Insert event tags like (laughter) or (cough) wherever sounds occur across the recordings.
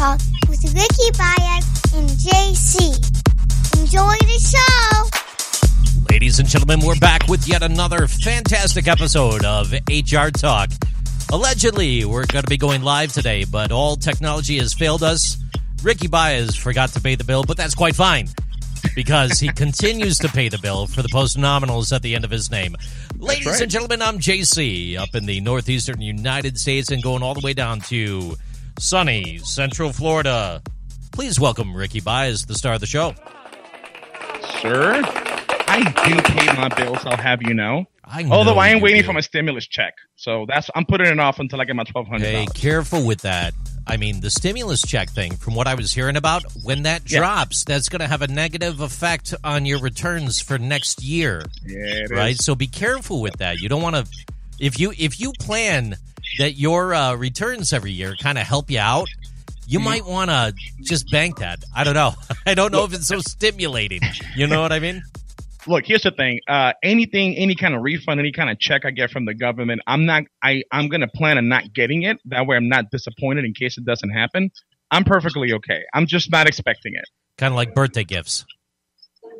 Talk with Ricky Baez and JC. Enjoy the show. Ladies and gentlemen, we're back with yet another fantastic episode of HR Talk. Allegedly, we're going to be going live today, but all technology has failed us. Ricky Baez forgot to pay the bill, but that's quite fine because he (laughs) continues to pay the bill for the post nominals at the end of his name. Ladies right. and gentlemen, I'm JC up in the northeastern United States and going all the way down to sunny Central Florida. Please welcome Ricky Baez, the star of the show. Sir, I do pay my bills. I'll have you know. I know Although I am waiting do. for my stimulus check, so that's I'm putting it off until I get my twelve hundred Hey, careful with that. I mean, the stimulus check thing, from what I was hearing about, when that Yeah. drops, that's going to have a negative effect on your returns for next year, Yeah, it right? is. So be careful with that. You don't want to, if you if you plan that your uh, returns every year kind of help you out, you Mm-hmm. might want to just bank that. I don't know. (laughs) I don't know if it's so stimulating. You know what I mean? Look, here's the thing. Uh, anything, any kind of refund, any kind of check I get from the government, I'm not. I I'm gonna plan on not getting it. That way, I'm not disappointed in case it doesn't happen. I'm perfectly okay. I'm just not expecting it. Kind of like birthday gifts.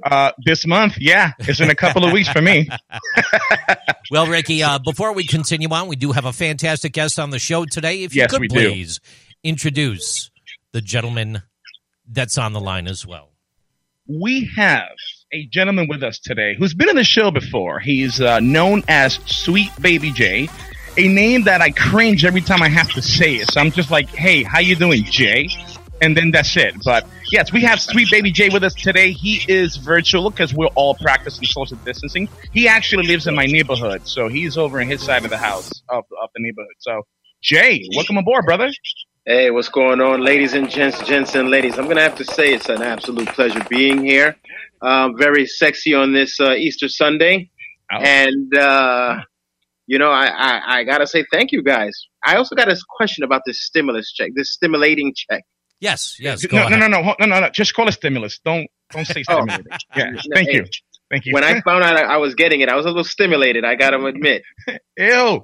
Uh, this month, yeah, it's in a couple of weeks for me. (laughs) Well, Ricky, uh, before we continue on, we do have a fantastic guest on the show today. If you Yes, could we do. please introduce the gentleman that's on the line as well. we have a gentleman with us today who's been on the show before. He's uh, known as Sweet Baby Jay, a name that I cringe every time I have to say it. So I'm just like, "Hey, how you doing, Jay?" And then that's it. But yes, we have Sweet Baby Jay with us today. He is virtual because we're all practicing social distancing. He actually lives in my neighborhood, so he's over in his side of the house of, of the neighborhood. So, Jay, welcome aboard, brother. Hey, what's going on, ladies and gents, gents and ladies? I'm gonna have to say it's an absolute pleasure being here. Um, very sexy on this uh, Easter Sunday, Oh. and uh, you know, I, I I gotta say thank you guys. I also got a question about this stimulus check, this stimulating check. Yes, yes. Go No, no, ahead. no, no, no, no, no. Just call it stimulus. Don't don't say Oh. Yeah, (laughs) thank you, thank you. When I (laughs) found out I was getting it, I was a little stimulated. I gotta admit. (laughs) Ew.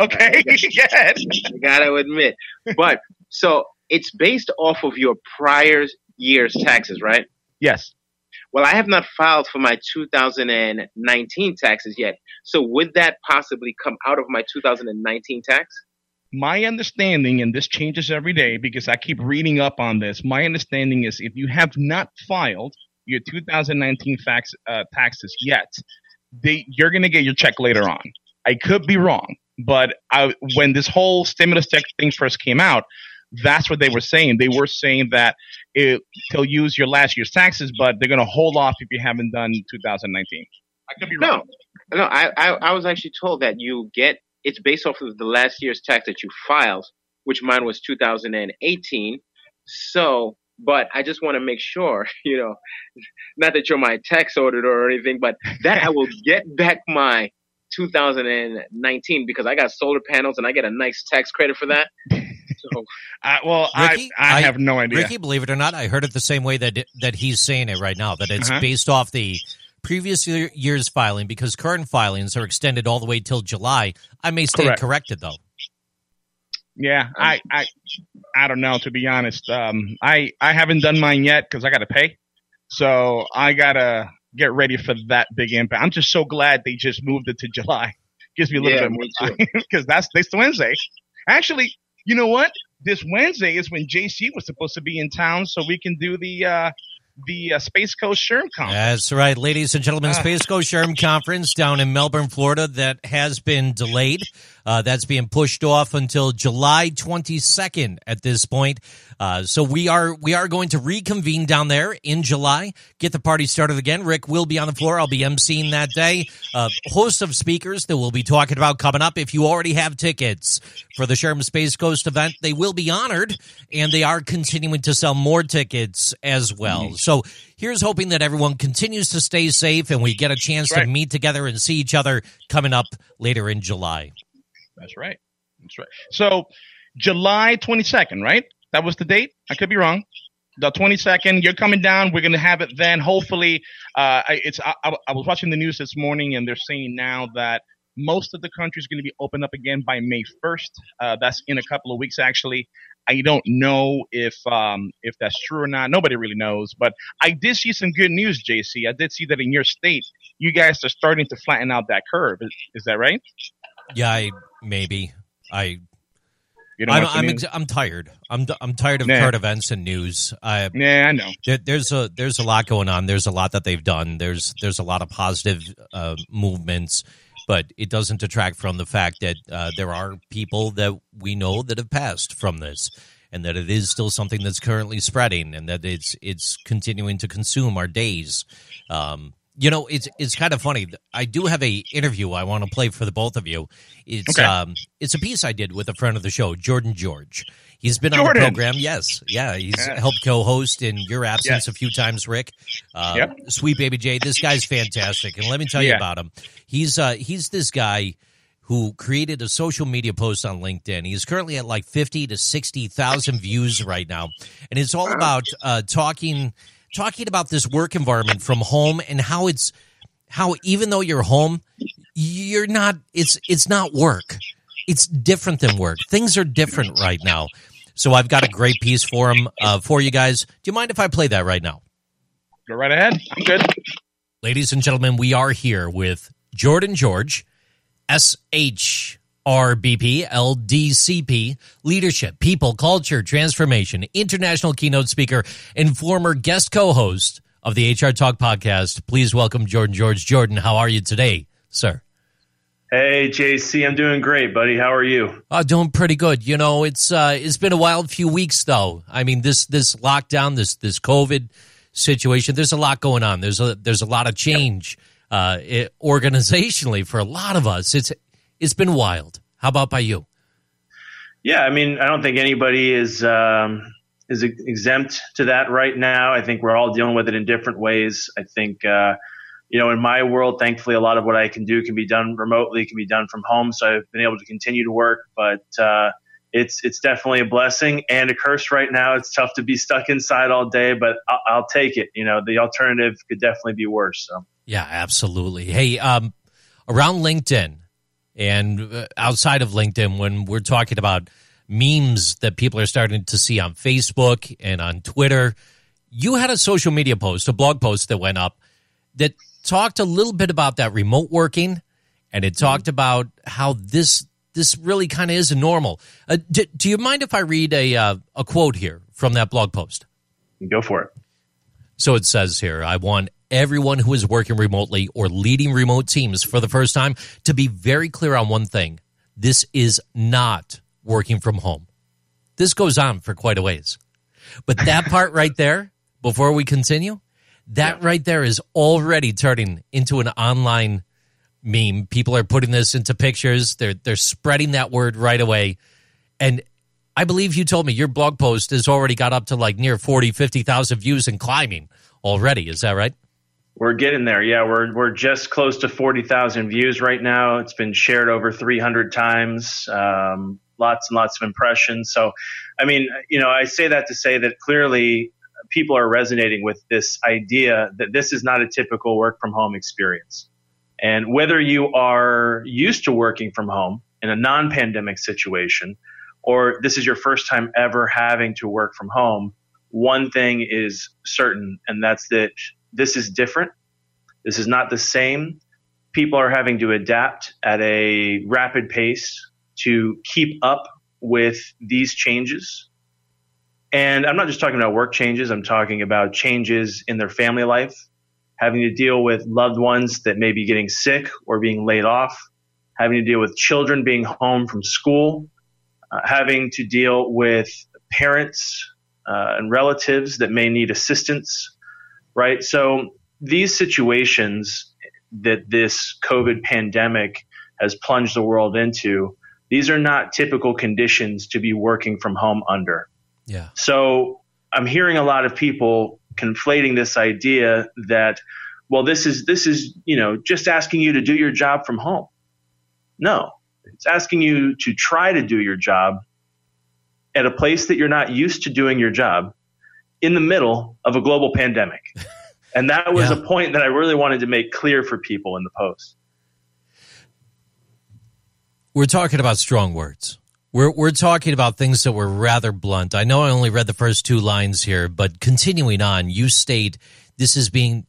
Okay. Yes. I gotta admit. But so it's based off of your prior year's taxes, right? Yes. Well, I have not filed for my 2019 taxes yet. So would that possibly come out of my 2019 tax? My understanding, and this changes every day because I keep reading up on this. My understanding is if you have not filed your 2019 fax, uh, taxes yet, they, you're going to get your check later on. I could be wrong, but I, when this whole stimulus check thing first came out, that's what they were saying. They were saying that it, they'll use your last year's taxes, but they're going to hold off if you haven't done 2019. I could be wrong. No, no. I, I, I was actually told that you get it's based off of the last year's tax that you filed, which mine was 2018. So, but I just want to make sure, (laughs) you know, not that you're my tax auditor or anything, but that I will (laughs) get back my 2019 because I got solar panels and I get a nice tax credit for that. So, (laughs) Uh, well, Ricky, I, I I- have no idea. Ricky, believe it or not, I heard it the same way that that he's saying it right now. That it's Uh-huh. based off the previous year, year's filing because current filings are extended all the way till July. I may stand Correct. corrected though. Yeah, I, I, I don't know to be honest. Um, I, I haven't done mine yet because I got to pay, so I gotta get ready for that big impact. I'm just so glad they just moved it to July. (laughs) Gives me a little Yeah, bit more time because that's this Wednesday. Actually, you know what? This Wednesday is when JC was supposed to be in town, so we can do the uh, the uh, Space Coast SHRM conference. That's right, ladies and gentlemen. Ah. Space Coast SHRM Conference down in Melbourne, Florida, that has been delayed. Uh, that's being pushed off until July 22nd at this point. Uh, so we are we are going to reconvene down there in July, get the party started again. Rick will be on the floor. I'll be emceeing that day. A host of speakers that we'll be talking about coming up. If you already have tickets for the Sherman Space Coast event, they will be honored, and they are continuing to sell more tickets as well. So here's hoping that everyone continues to stay safe and we get a chance Right. to meet together and see each other coming up later in July. That's right. That's right. So July 22nd, right? That was the date. I could be wrong. The 22nd, you're coming down. We're going to have it then. Hopefully, uh, I- it's. I, I was watching the news this morning, and they're saying now that most of the country is going to be open up again by May 1st. Uh, that's in a couple of weeks, actually. I don't know if um, if that's true or not. Nobody really knows. But I did see some good news, JC. I did see that in your state, you guys are starting to flatten out that curve. Is, is that right? Yeah, I, maybe. I You know I'm I'm, ex- I'm tired. I'm I'm tired of Nah. current events and news. I, yeah, I know. there, there's a there's a lot going on. There's a lot that they've done. There's there's a lot of positive uh, movements, but it doesn't detract from the fact that uh, there are people that we know that have passed from this, and that it is still something that's currently spreading, and that it's it's continuing to consume our days. Um, you know, it's it's kind of funny. I do have a interview I want to play for the both of you. It's Okay. um it's a piece I did with a friend of the show, Jordan George. He's been on the program. Yes, yeah, he's Yeah. helped co-host in your absence Yes. a few times, Rick. Uh, Yep. Sweet baby Jay, this guy's fantastic, and let me tell you about him. He's uh he's this guy who created a social media post on LinkedIn. He's currently at like fifty to sixty thousand views right now, and it's all about uh, talking talking about this work environment from home and how it's how even though you're home, you're not. It's it's not work. It's different than work. Things are different right now. So I've got a great piece for him uh, for you guys. Do you mind if I play that right now? Go right ahead. I'm good. Ladies and gentlemen, we are here with Jordan George, SHRBP, LDCP, Leadership, People, Culture, Transformation, International Keynote Speaker, and former guest co host of the HR Talk podcast. Please welcome Jordan George. Jordan, how are you today, sir? Hey, JC, I'm doing great, buddy. How are you? Uh, doing pretty good. You know, it's uh, it's been a wild few weeks though. I mean, this this lockdown, this this COVID situation. There's a lot going on. There's a there's a lot of change uh, it, organizationally for a lot of us. It's it's been wild. How about by you? Yeah, I mean, I don't think anybody is um, is exempt to that right now. I think we're all dealing with it in different ways. I think, uh, you know, in my world, thankfully, a lot of what I can do can be done remotely, can be done from home. So I've been able to continue to work, but uh, it's it's definitely a blessing and a curse right now. It's tough to be stuck inside all day, but I'll, I'll take it. You know, the alternative could definitely be worse. So. Yeah, absolutely. Hey, um, around LinkedIn and uh, outside of LinkedIn, when we're talking about memes that people are starting to see on Facebook and on Twitter, you had a social media post, a blog post that went up that talked a little bit about that remote working, and it talked about how this this really kind of is normal. Uh, do, do you mind if I read a uh, a quote here from that blog post? Go for it. So it says here, I want everyone who is working remotely or leading remote teams for the first time to be very clear on one thing. This is not working from home. This goes on for quite a ways. But that (laughs) part right there, before we continue, that right there is already turning into an online meme. People are putting this into pictures. They're they're spreading that word right away. And I believe you told me your blog post has already got up to like near 40, 50,000 views and climbing already. Is that right? We're getting there. Yeah, we're we're just close to forty thousand views right now. It's been shared over three hundred times. Um, lots and lots of impressions. So, I mean, you know, I say that to say that clearly people are resonating with this idea that this is not a typical work from home experience. And whether you are used to working from home in a non-pandemic situation, or this is your first time ever having to work from home, one thing is certain, and that's that this is different. This is not the same. People are having to adapt at a rapid pace to keep up with these changes. And I'm not just talking about work changes, I'm talking about changes in their family life, having to deal with loved ones that may be getting sick or being laid off, having to deal with children being home from school, uh, having to deal with parents uh, and relatives that may need assistance right? So these situations that this COVID pandemic has plunged the world into, these are not typical conditions to be working from home under. Yeah. So I'm hearing a lot of people conflating this idea that, well, this is this is you know just asking you to do your job from home. No, it's asking you to try to do your job at a place that you're not used to doing your job in the middle of a global pandemic. (laughs) And that was Yeah. a point that I really wanted to make clear for people in the post. We're talking about strong words. We're we're talking about things that were rather blunt. I know I only read the first two lines here, but continuing on, you state this is being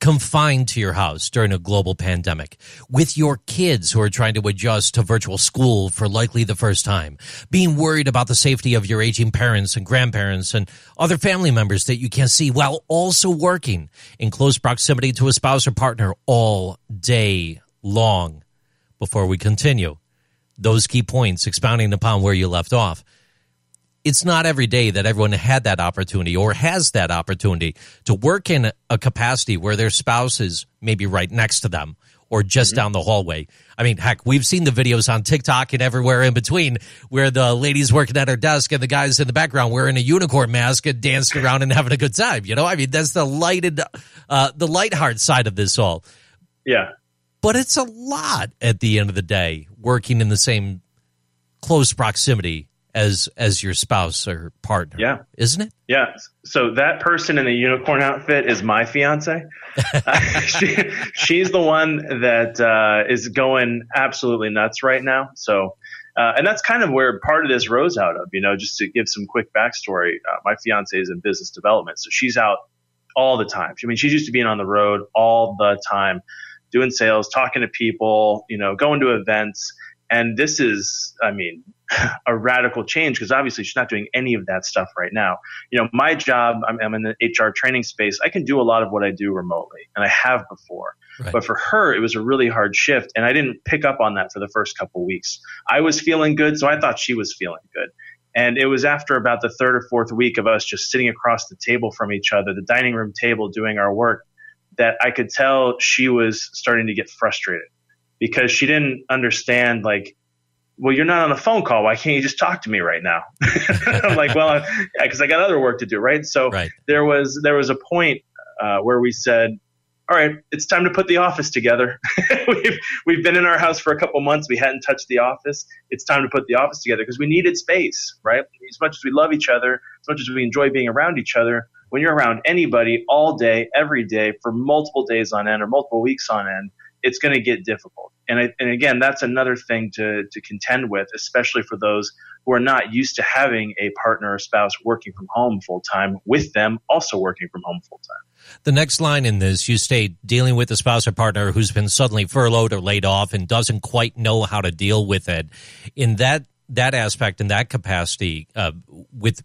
confined to your house during a global pandemic with your kids who are trying to adjust to virtual school for likely the first time, being worried about the safety of your aging parents and grandparents and other family members that you can't see while also working in close proximity to a spouse or partner all day long. Before we continue, those key points expounding upon where you left off it's not every day that everyone had that opportunity or has that opportunity to work in a capacity where their spouse is maybe right next to them or just mm-hmm. down the hallway. I mean, heck, we've seen the videos on TikTok and everywhere in between where the lady's working at her desk and the guy's in the background wearing a unicorn mask and dancing around and having a good time. You know, I mean, that's the lighted, uh, the light heart side of this all. Yeah. But it's a lot at the end of the day working in the same close proximity as as your spouse or partner. Yeah, isn't it? Yeah. So that person in the unicorn outfit is my fiance. uh, (laughs) (laughs) she, she's the one that uh, is going absolutely nuts right now. So. Uh, and that's kind of where part of this rose out of, you know, just to give some quick backstory. Uh, my fiance is in business development, so she's out all the time. I mean, she's used to being on the road all the time, doing sales, talking to people, you know, going to events. And this is, I mean, (laughs) a radical change because obviously she's not doing any of that stuff right now. You know, my job, I'm, I'm, in the HR training space. I can do a lot of what I do remotely, and I have before. Right. But for her, it was a really hard shift, and I didn't pick up on that for the first couple weeks. I was feeling good, so I thought she was feeling good. And it was after about the third or fourth week of us just sitting across the table from each other, the dining room table, doing our work, that I could tell she was starting to get frustrated because she didn't understand like well, you're not on a phone call. Why can't you just talk to me right now? (laughs) I'm like, well, because I got other work to do, right? So right. there was there was a point uh, where we said, all right, it's time to put the office together. (laughs) we've we've been in our house for a couple months. We hadn't touched the office. It's time to put the office together because we needed space, right? As much as we love each other, as much as we enjoy being around each other, when you're around anybody all day, every day, for multiple days on end or multiple weeks on end, it's going to get difficult. And, I, and again, that's another thing to, to contend with, especially for those who are not used to having a partner or spouse working from home full time with them also working from home full time. The next line in this, you state dealing with a spouse or partner who's been suddenly furloughed or laid off and doesn't quite know how to deal with it. In that that aspect, in that capacity, uh, with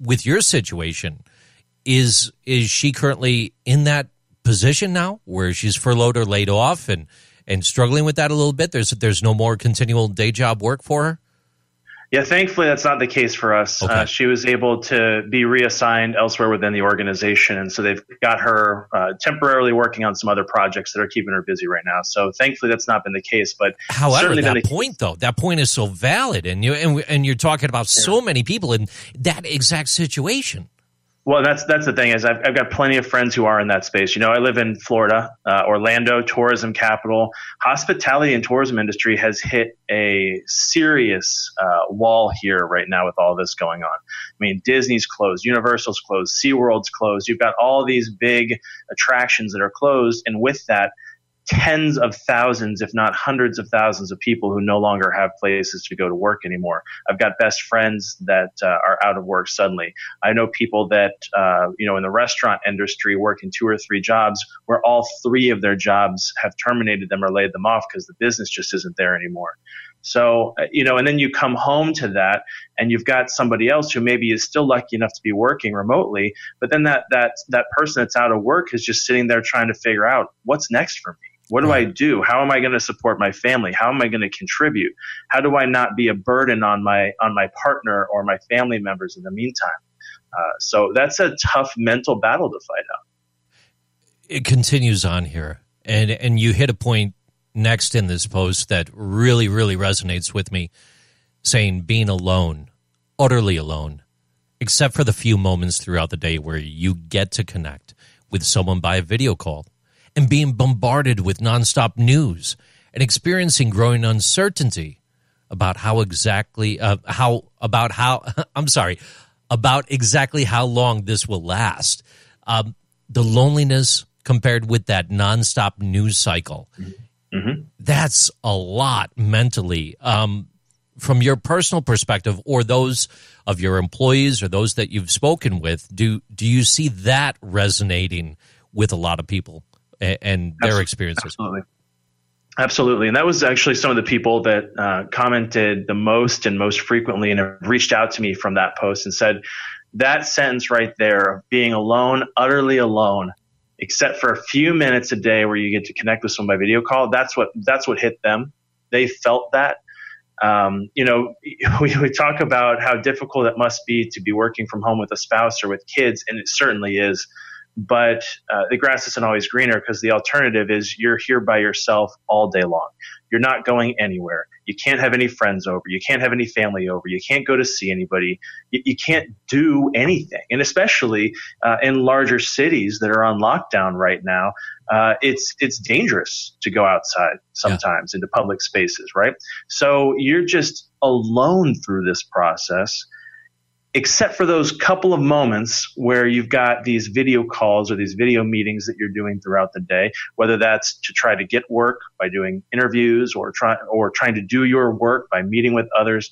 with your situation, is is she currently in that position now where she's furloughed or laid off and and struggling with that a little bit? There's there's no more continual day job work for her. Yeah, thankfully that's not the case for us. Okay. Uh, she was able to be reassigned elsewhere within the organization, and so they've got her uh, temporarily working on some other projects that are keeping her busy right now. So thankfully that's not been the case. But however, that point though, that point is so valid, and you and, and you're talking about yeah. so many people in that exact situation. Well, that's that's the thing is I've, I've got plenty of friends who are in that space. You know, I live in Florida, uh, Orlando, tourism capital. Hospitality and tourism industry has hit a serious uh, wall here right now with all this going on. I mean, Disney's closed, Universal's closed, SeaWorld's closed. You've got all these big attractions that are closed, and with that, tens of thousands, if not hundreds of thousands of people who no longer have places to go to work anymore. I've got best friends that uh, are out of work suddenly. I know people that, uh, you know, in the restaurant industry work in two or three jobs where all three of their jobs have terminated them or laid them off because the business just isn't there anymore. So, uh, you know, and then you come home to that and you've got somebody else who maybe is still lucky enough to be working remotely, but then that, that, that person that's out of work is just sitting there trying to figure out what's next for me what do I do? How am I going to support my family? How am I going to contribute? How do I not be a burden on my on my partner or my family members in the meantime? Uh, so that's a tough mental battle to fight out. It continues on here, and and you hit a point next in this post that really really resonates with me, saying being alone, utterly alone, except for the few moments throughout the day where you get to connect with someone by a video call and being bombarded with nonstop news and experiencing growing uncertainty about how exactly uh, how about how (laughs) I'm sorry about exactly how long this will last. Um, the loneliness compared with that nonstop news cycle. Mm-hmm. That's a lot mentally. Um, from your personal perspective or those of your employees or those that you've spoken with, do do you see that resonating with a lot of people and, and their experiences? Absolutely. Absolutely. And that was actually some of the people that uh, commented the most and most frequently and have reached out to me from that post and said, that sentence right there of being alone, utterly alone, except for a few minutes a day where you get to connect with someone by video call, that's what, that's what hit them. They felt that. Um, you know, (laughs) we, we talk about how difficult it must be to be working from home with a spouse or with kids, and it certainly is but uh, the grass isn't always greener because the alternative is you're here by yourself all day long. You're not going anywhere. You can't have any friends over. You can't have any family over. You can't go to see anybody. You, you can't do anything. And especially uh, in larger cities that are on lockdown right now, uh, it's it's dangerous to go outside sometimes yeah. into public spaces, right? So you're just alone through this process except for those couple of moments where you've got these video calls or these video meetings that you're doing throughout the day, whether that's to try to get work by doing interviews or try, or trying to do your work by meeting with others.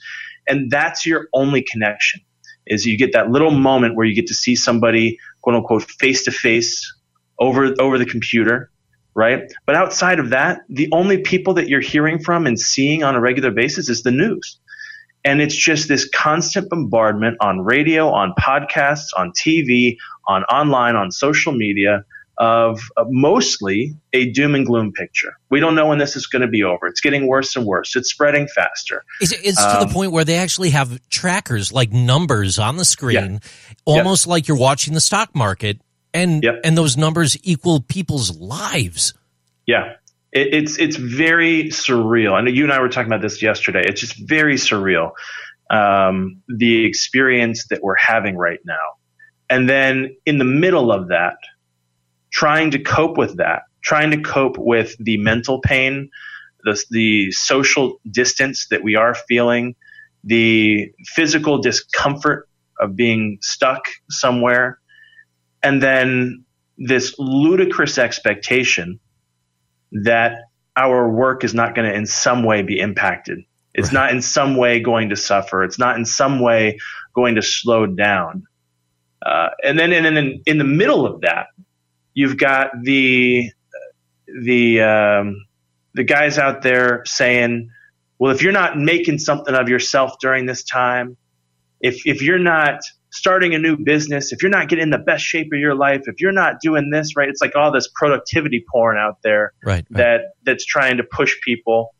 And that's your only connection is you get that little moment where you get to see somebody quote unquote face to face over, over the computer. Right. But outside of that, the only people that you're hearing from and seeing on a regular basis is the news. And it's just this constant bombardment on radio, on podcasts, on TV, on online, on social media of mostly a doom and gloom picture. We don't know when this is going to be over. It's getting worse and worse. It's spreading faster. It's, it's um, to the um, point where they actually have trackers like numbers on the screen, yeah. almost like you're watching the stock market, and yep. and those numbers equal people's lives. Yeah, it, it's it's very surreal. And you and I were talking about this yesterday. It's just very surreal. Um, the experience that we're having right now, and then in the middle of that, trying to cope with that, trying to cope with the mental pain, the the social distance that we are feeling, the physical discomfort of being stuck somewhere, and then this ludicrous expectation that our work is not going to in some way be impacted. It's right. not in some way going to suffer. It's not in some way going to slow down. Uh, and then in, in, in the middle of that, you've got the the um, the guys out there saying, "Well, if you're not making something of yourself during this time, if if you're not starting a new business, if you're not getting in the best shape of your life, if you're not doing this right, it's like all this productivity porn out there right, right. that that's trying to push people.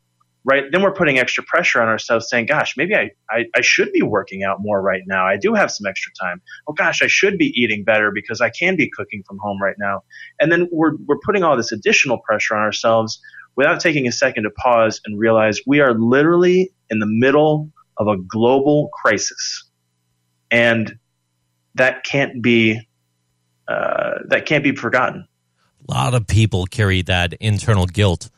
Right. Then we're putting extra pressure on ourselves saying, gosh, maybe I, I, I should be working out more right now. I do have some extra time. Oh gosh, I should be eating better because I can be cooking from home right now. And then we're, we're putting all this additional pressure on ourselves without taking a second to pause and realize we are literally in the middle of a global crisis. And that can't be uh, that can't be forgotten. A lot of people carry that internal guilt,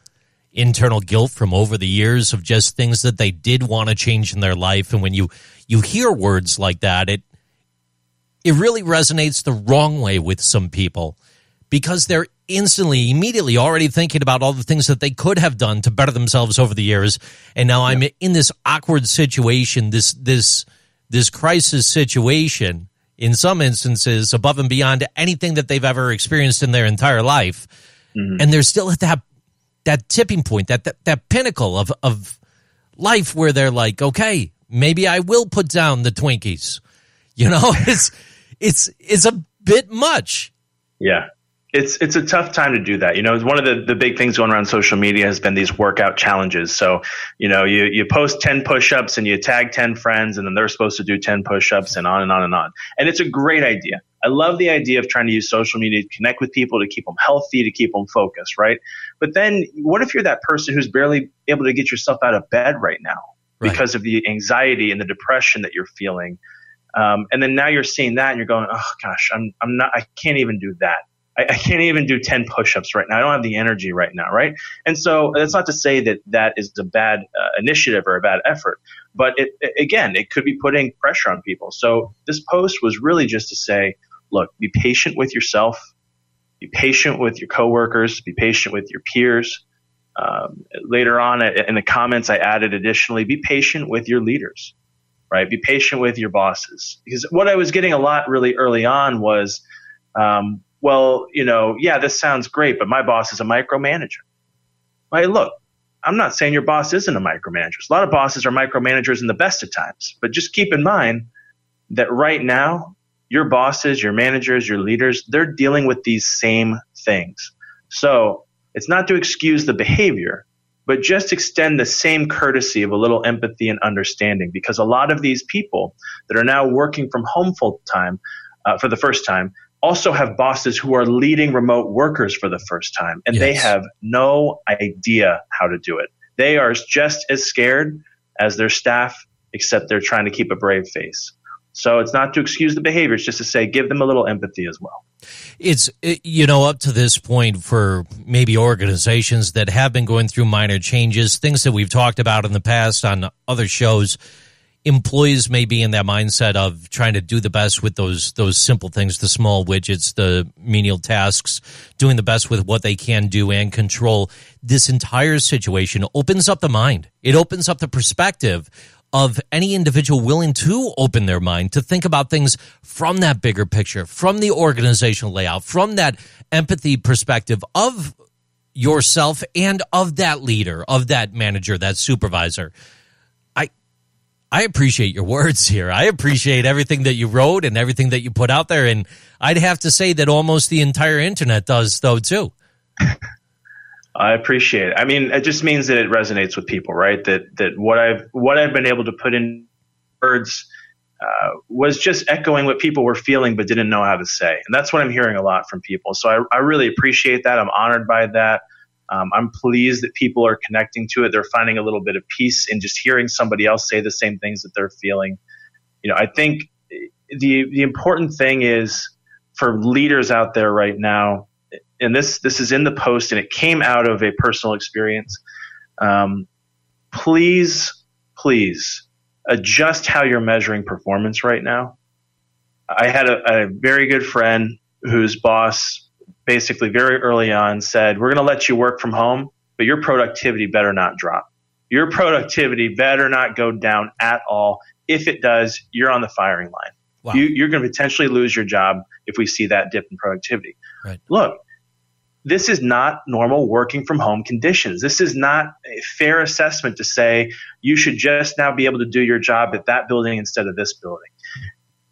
internal guilt from over the years of just things that they did want to change in their life, and when you you hear words like that, it it really resonates the wrong way with some people because they're instantly, immediately already thinking about all the things that they could have done to better themselves over the years. And now I'm in this awkward situation, this, this, this crisis situation in some instances above and beyond anything that they've ever experienced in their entire life. Mm-hmm. And they're still at that that tipping point, that, that that pinnacle of of life where they're like, okay, maybe I will put down the Twinkies. You know, (laughs) it's it's it's a bit much. Yeah it's it's a tough time to do that. You know, one of the, the big things going around social media has been these workout challenges. So, you know, you, you post 10 push-ups and you tag 10 friends and then they're supposed to do 10 push-ups and on and on and on. And it's a great idea. I love the idea of trying to use social media to connect with people, to keep them healthy, to keep them focused, right? But then what if you're that person who's barely able to get yourself out of bed right now right. because of the anxiety and the depression that you're feeling? Um, and then now you're seeing that and you're going, oh gosh, I'm, I'm not, I can't even do that. I, I, can't even do 10 push-ups right now. I don't have the energy right now, right? And so that's not to say that that is a bad uh, initiative or a bad effort, but it, it, again, it could be putting pressure on people. So this post was really just to say, look, be patient with yourself, be patient with your coworkers, be patient with your peers, Um, later on in the comments, I added additionally, be patient with your leaders, right? Be patient with your bosses. Because what I was getting a lot really early on was, um, well, you know, yeah, this sounds great, but my boss is a micromanager. Right? Look, I'm not saying your boss isn't a micromanager. A lot of bosses are micromanagers in the best of times, but just keep in mind that right now, your bosses, your managers, your leaders, they're dealing with these same things. So it's not to excuse the behavior, but just extend the same courtesy of a little empathy and understanding because a lot of these people that are now working from home full time uh, for the first time also have bosses who are leading remote workers for the first time and yes. they have no idea how to do it. They are just as scared as their staff, except they're trying to keep a brave face. So it's not to excuse the behavior, it's just to say give them a little empathy as well. It's, uh, you know, up to this point for maybe organizations that have been going through minor changes, things that we've talked about in the past on other shows, employees may be in that mindset of trying to do the best with those those simple things, the small widgets, the menial tasks, doing the best with what they can do and control. This entire situation opens up the mind. It opens up the perspective of any individual willing to open their mind to think about things from that bigger picture, from the organizational layout, from that empathy perspective of yourself and of that leader, of that manager, that supervisor. I appreciate your words here. I appreciate everything that you wrote and everything that you put out there and I'd have to say that almost the entire internet does though too. I appreciate it. I mean, it just means that it resonates with people, right? That that what I've what I've been able to put in words uh, was just echoing what people were feeling but didn't know how to say, and that's what I'm hearing a lot from people. So I, I really appreciate that. I'm honored by that. Um, I'm pleased that people are connecting to it. They're finding a little bit of peace in just hearing somebody else say the same things that they're feeling. You know, I think the the important thing is for leaders out there right now and this this is in the post and it came out of a personal experience. Um, please, please adjust how you're measuring performance right now. I had a, a very good friend whose boss basically very early on said, "We're going to let you work from home, but your productivity better not drop. Your productivity better not go down at all. If it does, you're on the firing line. Wow. You, are going to potentially lose your job if we see that dip in productivity. Right. Look, this is not normal working from home conditions. This is not a fair assessment to say you should just now be able to do your job at that building instead of this building.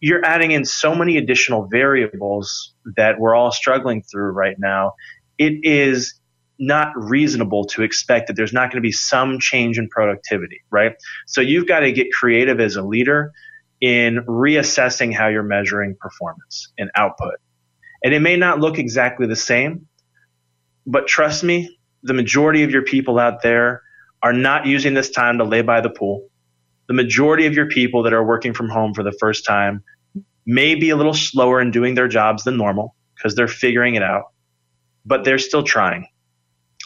You're adding in so many additional variables that we're all struggling through right now. It is not reasonable to expect that there's not going to be some change in productivity, right? So you've got to get creative as a leader in reassessing how you're measuring performance and output. And it may not look exactly the same, but trust me, the majority of your people out there are not using this time to lay by the pool. The majority of your people that are working from home for the first time may be a little slower in doing their jobs than normal because they're figuring it out, but they're still trying.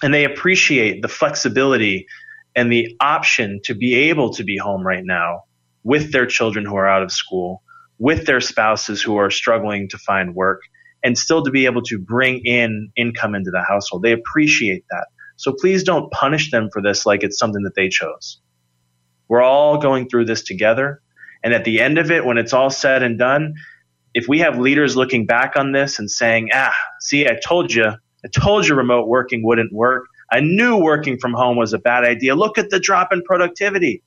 And they appreciate the flexibility and the option to be able to be home right now with their children who are out of school, with their spouses who are struggling to find work, and still to be able to bring in income into the household. They appreciate that. So please don't punish them for this like it's something that they chose. We're all going through this together. And at the end of it, when it's all said and done, if we have leaders looking back on this and saying, ah, see, I told you, I told you remote working wouldn't work. I knew working from home was a bad idea. Look at the drop in productivity.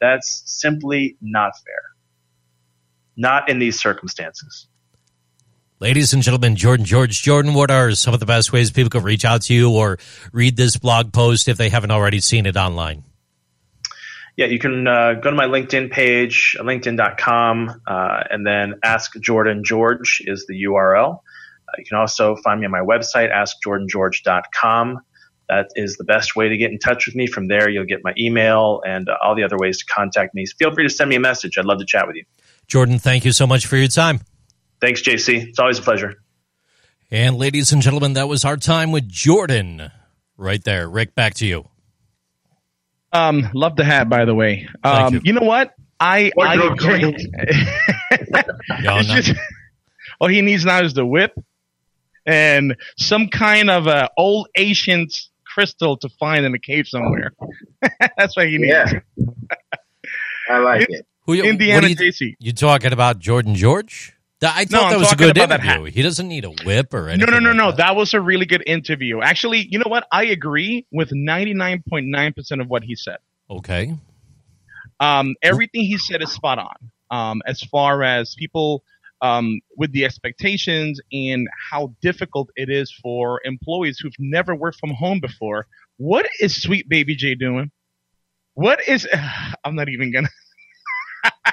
That's simply not fair. Not in these circumstances. Ladies and gentlemen, Jordan George. Jordan, what are some of the best ways people can reach out to you or read this blog post if they haven't already seen it online? Yeah, you can uh, go to my LinkedIn page, linkedin.com, uh, and then Ask Jordan George is the URL. Uh, you can also find me on my website, askjordangeorge.com. That is the best way to get in touch with me. From there, you'll get my email and uh, all the other ways to contact me. Feel free to send me a message. I'd love to chat with you. Jordan, thank you so much for your time. Thanks, JC. It's always a pleasure. And ladies and gentlemen, that was our time with Jordan right there. Rick, back to you. Um, love the hat, by the way. Um, you. you. know what? I, I agree. (laughs) just, all he needs now is the whip and some kind of a old ancient crystal to find in a cave somewhere. (laughs) That's what he needs. Yeah. (laughs) I like it. Who you, Indiana what you, JC. you talking about Jordan George? I No, thought I'm that was a good about that interview. He doesn't need a whip or No, anything. no, no, like no. That. That was a really good interview. Actually, you know what? I agree with 99.9% of what he said. Okay. Um, everything he said is spot on. Um, as far as people um, with the expectations and how difficult it is for employees who've never worked from home before. What is Sweet Baby Jay doing? What is? (sighs) I'm not even gonna.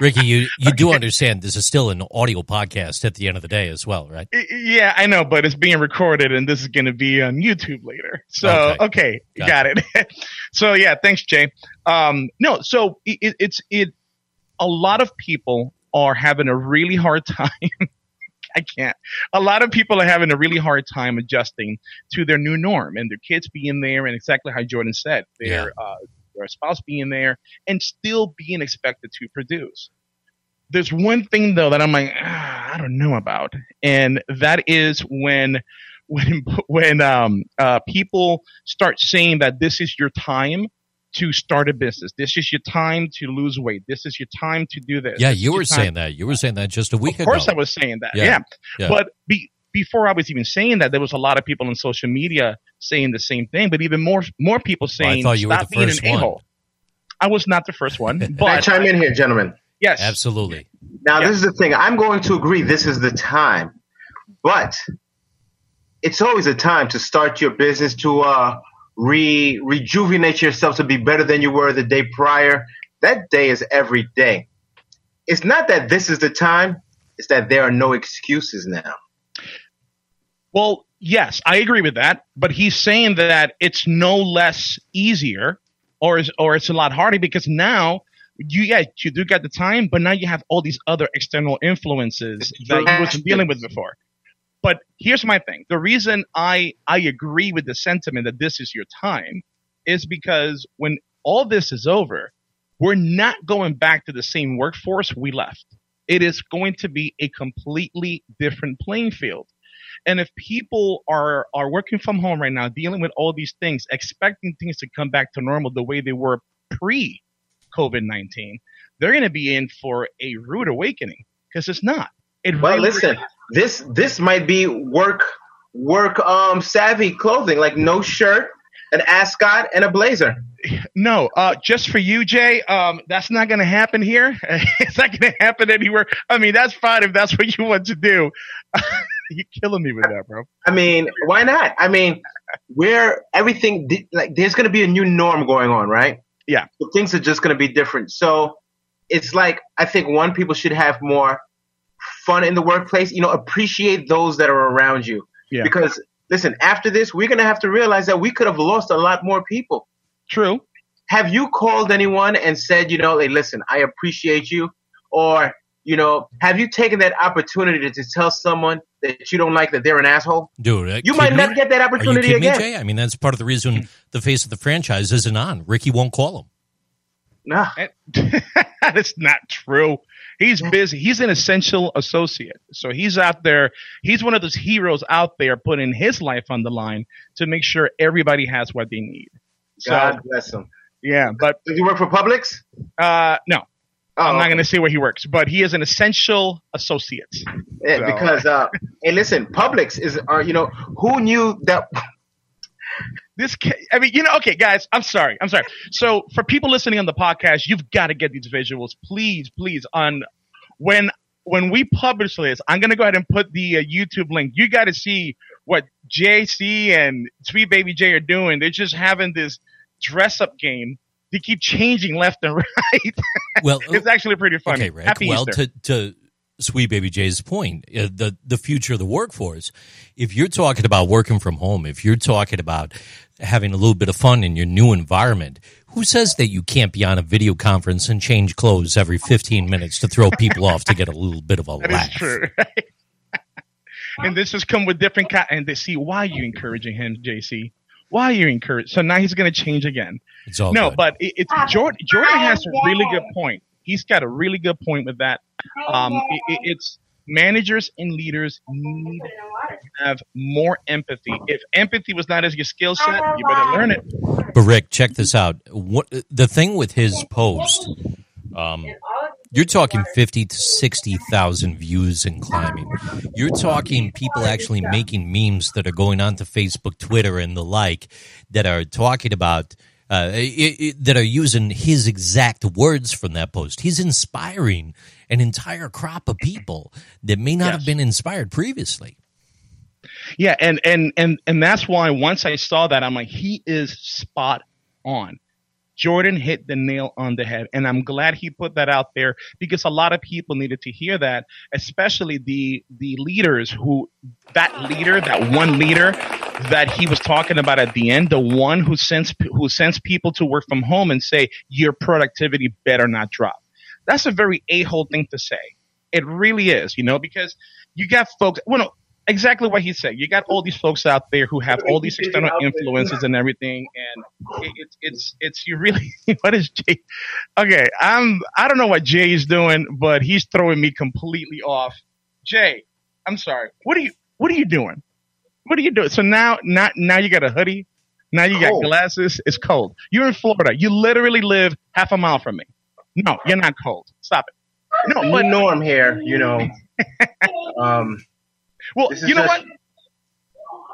Ricky, you, you do understand this is still an audio podcast at the end of the day as well, right? Yeah, I know, but it's being recorded, and this is going to be on YouTube later. So, Okay. okay, Gotcha. got it. (laughs) so, yeah, thanks, Jay. Um, no, so it, it, it's it. A lot of people are having a really hard time. (laughs) I can't. A lot of people are having a really hard time adjusting to their new norm, and their kids being there, and exactly how Jordan said, their uh, their spouse being there, and still being expected to produce. There's one thing though that I'm like, ah, I don't know about, and that is when (laughs) when when um uh people start saying that this is your time to start a business. This is your time to lose weight. This is your time to do this. Yeah, This you were saying that. You were saying that just a week ago. of course, ago. I was saying that. Yeah. Yeah, Yeah. but be, before I was even saying that, there was a lot of people on social media saying the same thing. But even more more people saying, thought you were "Stop the being first an one." a-hole." I was not the first one, Can (laughs) I but chime in here, gentlemen? yes, Absolutely. Now, Yeah. this is the thing. I'm going to agree this is the time, but it's always a time to start your business to uh, re rejuvenate yourself to be better than you were the day prior. That day is every day. It's not that this is the time; it's that there are no excuses now. Well, yes, I agree with that, but he's saying that it's no less easier or is, or it's a lot harder because now you yeah, you do got the time, but now you have all these other external influences that you wasn't dealing with before. But here's my thing. The reason I I agree with the sentiment that this is your time is because when all this is over, we're not going back to the same workforce we left. It is going to be a completely different playing field. And if people are are working from home right now, dealing with all these things, expecting things to come back to normal the way they were pre COVID nineteen, they're going to be in for a rude awakening because it's not. It Well, really- listen, this this might be work work um savvy clothing, like no shirt, an ascot, and a blazer. No, uh, just for you, Jay. Um, that's not going to happen here. (laughs) it's not going to happen anywhere. I mean, that's fine if that's what you want to do. (laughs) (laughs) You're killing me with that, bro. I mean, why not? I mean, we're everything like there's going to be a new norm going on, right? Yeah. So things are just going to be different. So it's like I think one people should have more fun in the workplace. You know, appreciate those that are around you. Yeah. Because listen, after this, we're going to have to realize that we could have lost a lot more people. True. Have you called anyone and said, you know, hey, listen, I appreciate you, or you know, have you taken that opportunity to, to tell someone that you don't like that they're an asshole? Dude, uh, You might me? never get that Are you opportunity kidding me, again. Jay? I mean, that's part of the reason the face of the franchise isn't on. Ricky won't call him. Nah. That's (laughs) not true. He's busy. He's an essential associate. So he's out there. He's one of those heroes out there putting his life on the line to make sure everybody has what they need. So God bless him. yeah, but Does he work for Publix? uh, no, Oh, I'm not going to say where he works, but he is an essential associate. Yeah, So- because uh, hey, listen, Publix is, uh, you know, who knew that? (laughs) This, I mean, you know, okay, guys, I'm sorry, I'm sorry. So for people listening on the podcast, you've got to get these visuals, please, please. On when when we publish this, I'm gonna go ahead and put the uh, YouTube link. You got to see what JC and Sweet Baby Jay are doing. They're just having this dress up game. They keep changing left and (laughs) right. Well, (laughs) it's actually pretty funny. okay, Rick. Happy well, Easter. to to Sweet Baby Jay's point, uh, the the future of the workforce. If you're talking about working from home, if you're talking about having a little bit of fun in your new environment, who says that you can't be on a video conference and change clothes every 15 minutes to throw people off to get a little bit of a That laugh? That is true. (laughs) and this has come with different ca- and they see why you encouraging him, JC. Why you encourage? So now he's going to change again. It's all no, good. but it, it's Jordan. Jordan has a really good point. He's got a really good point with that. Um, it, it- it's managers and leaders need to have more empathy. If empathy was not as your skill set, you better learn it. But Rick, check this out. What the thing with his post? Um, you're talking fifty to sixty thousand views and climbing. You're talking people actually making memes that are going on to Facebook, Twitter, and the like that are talking about. Uh, it, it, that are using his exact words from that post. He's inspiring an entire crop of people that may not Yes. have been inspired previously. Yeah, and and and and that's why once I saw that, I'm like, he is spot on. Jordan hit the nail on the head, and I'm glad he put that out there because a lot of people needed to hear that, especially the the leaders who that leader, that one leader that he was talking about at the end, the one who sends who sends people to work from home and say your productivity better not drop. That's a very a hole thing to say. It really is, you know, because you got folks. Well, no, exactly what he said. You got all these folks out there who have all these external influences and everything, and it, it's it's it's you really. (laughs) what is Jay? Okay, I'm I don't know what Jay is doing, but he's throwing me completely off. Jay, I'm sorry. What are you What are you doing? What are you doing? So now now now you got a hoodie. Now you got glasses. It's cold. You're in Florida. You literally live half a mile from me. No, you're not cold. Stop it. No, but norm here, you know. (laughs) Um, Well, you know just- what?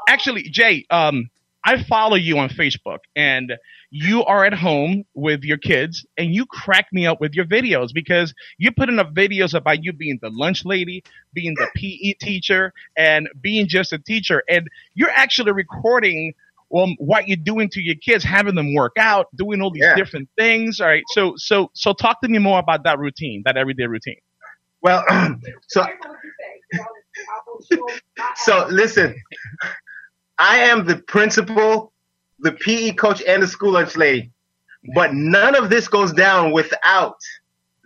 Actually, Jay, um, I follow you on Facebook, and you are at home with your kids, and you crack me up with your videos because you put enough videos about you being the lunch lady, being the PE teacher, and being just a teacher, and you're actually recording. Um, what you're doing to your kids, having them work out, doing all these Yeah. different things. All right. So, so, so talk to me more about that routine, that everyday routine. well, (clears throat) so (laughs) so listen, I am the principal, the PE coach, and the school lunch lady, but none of this goes down without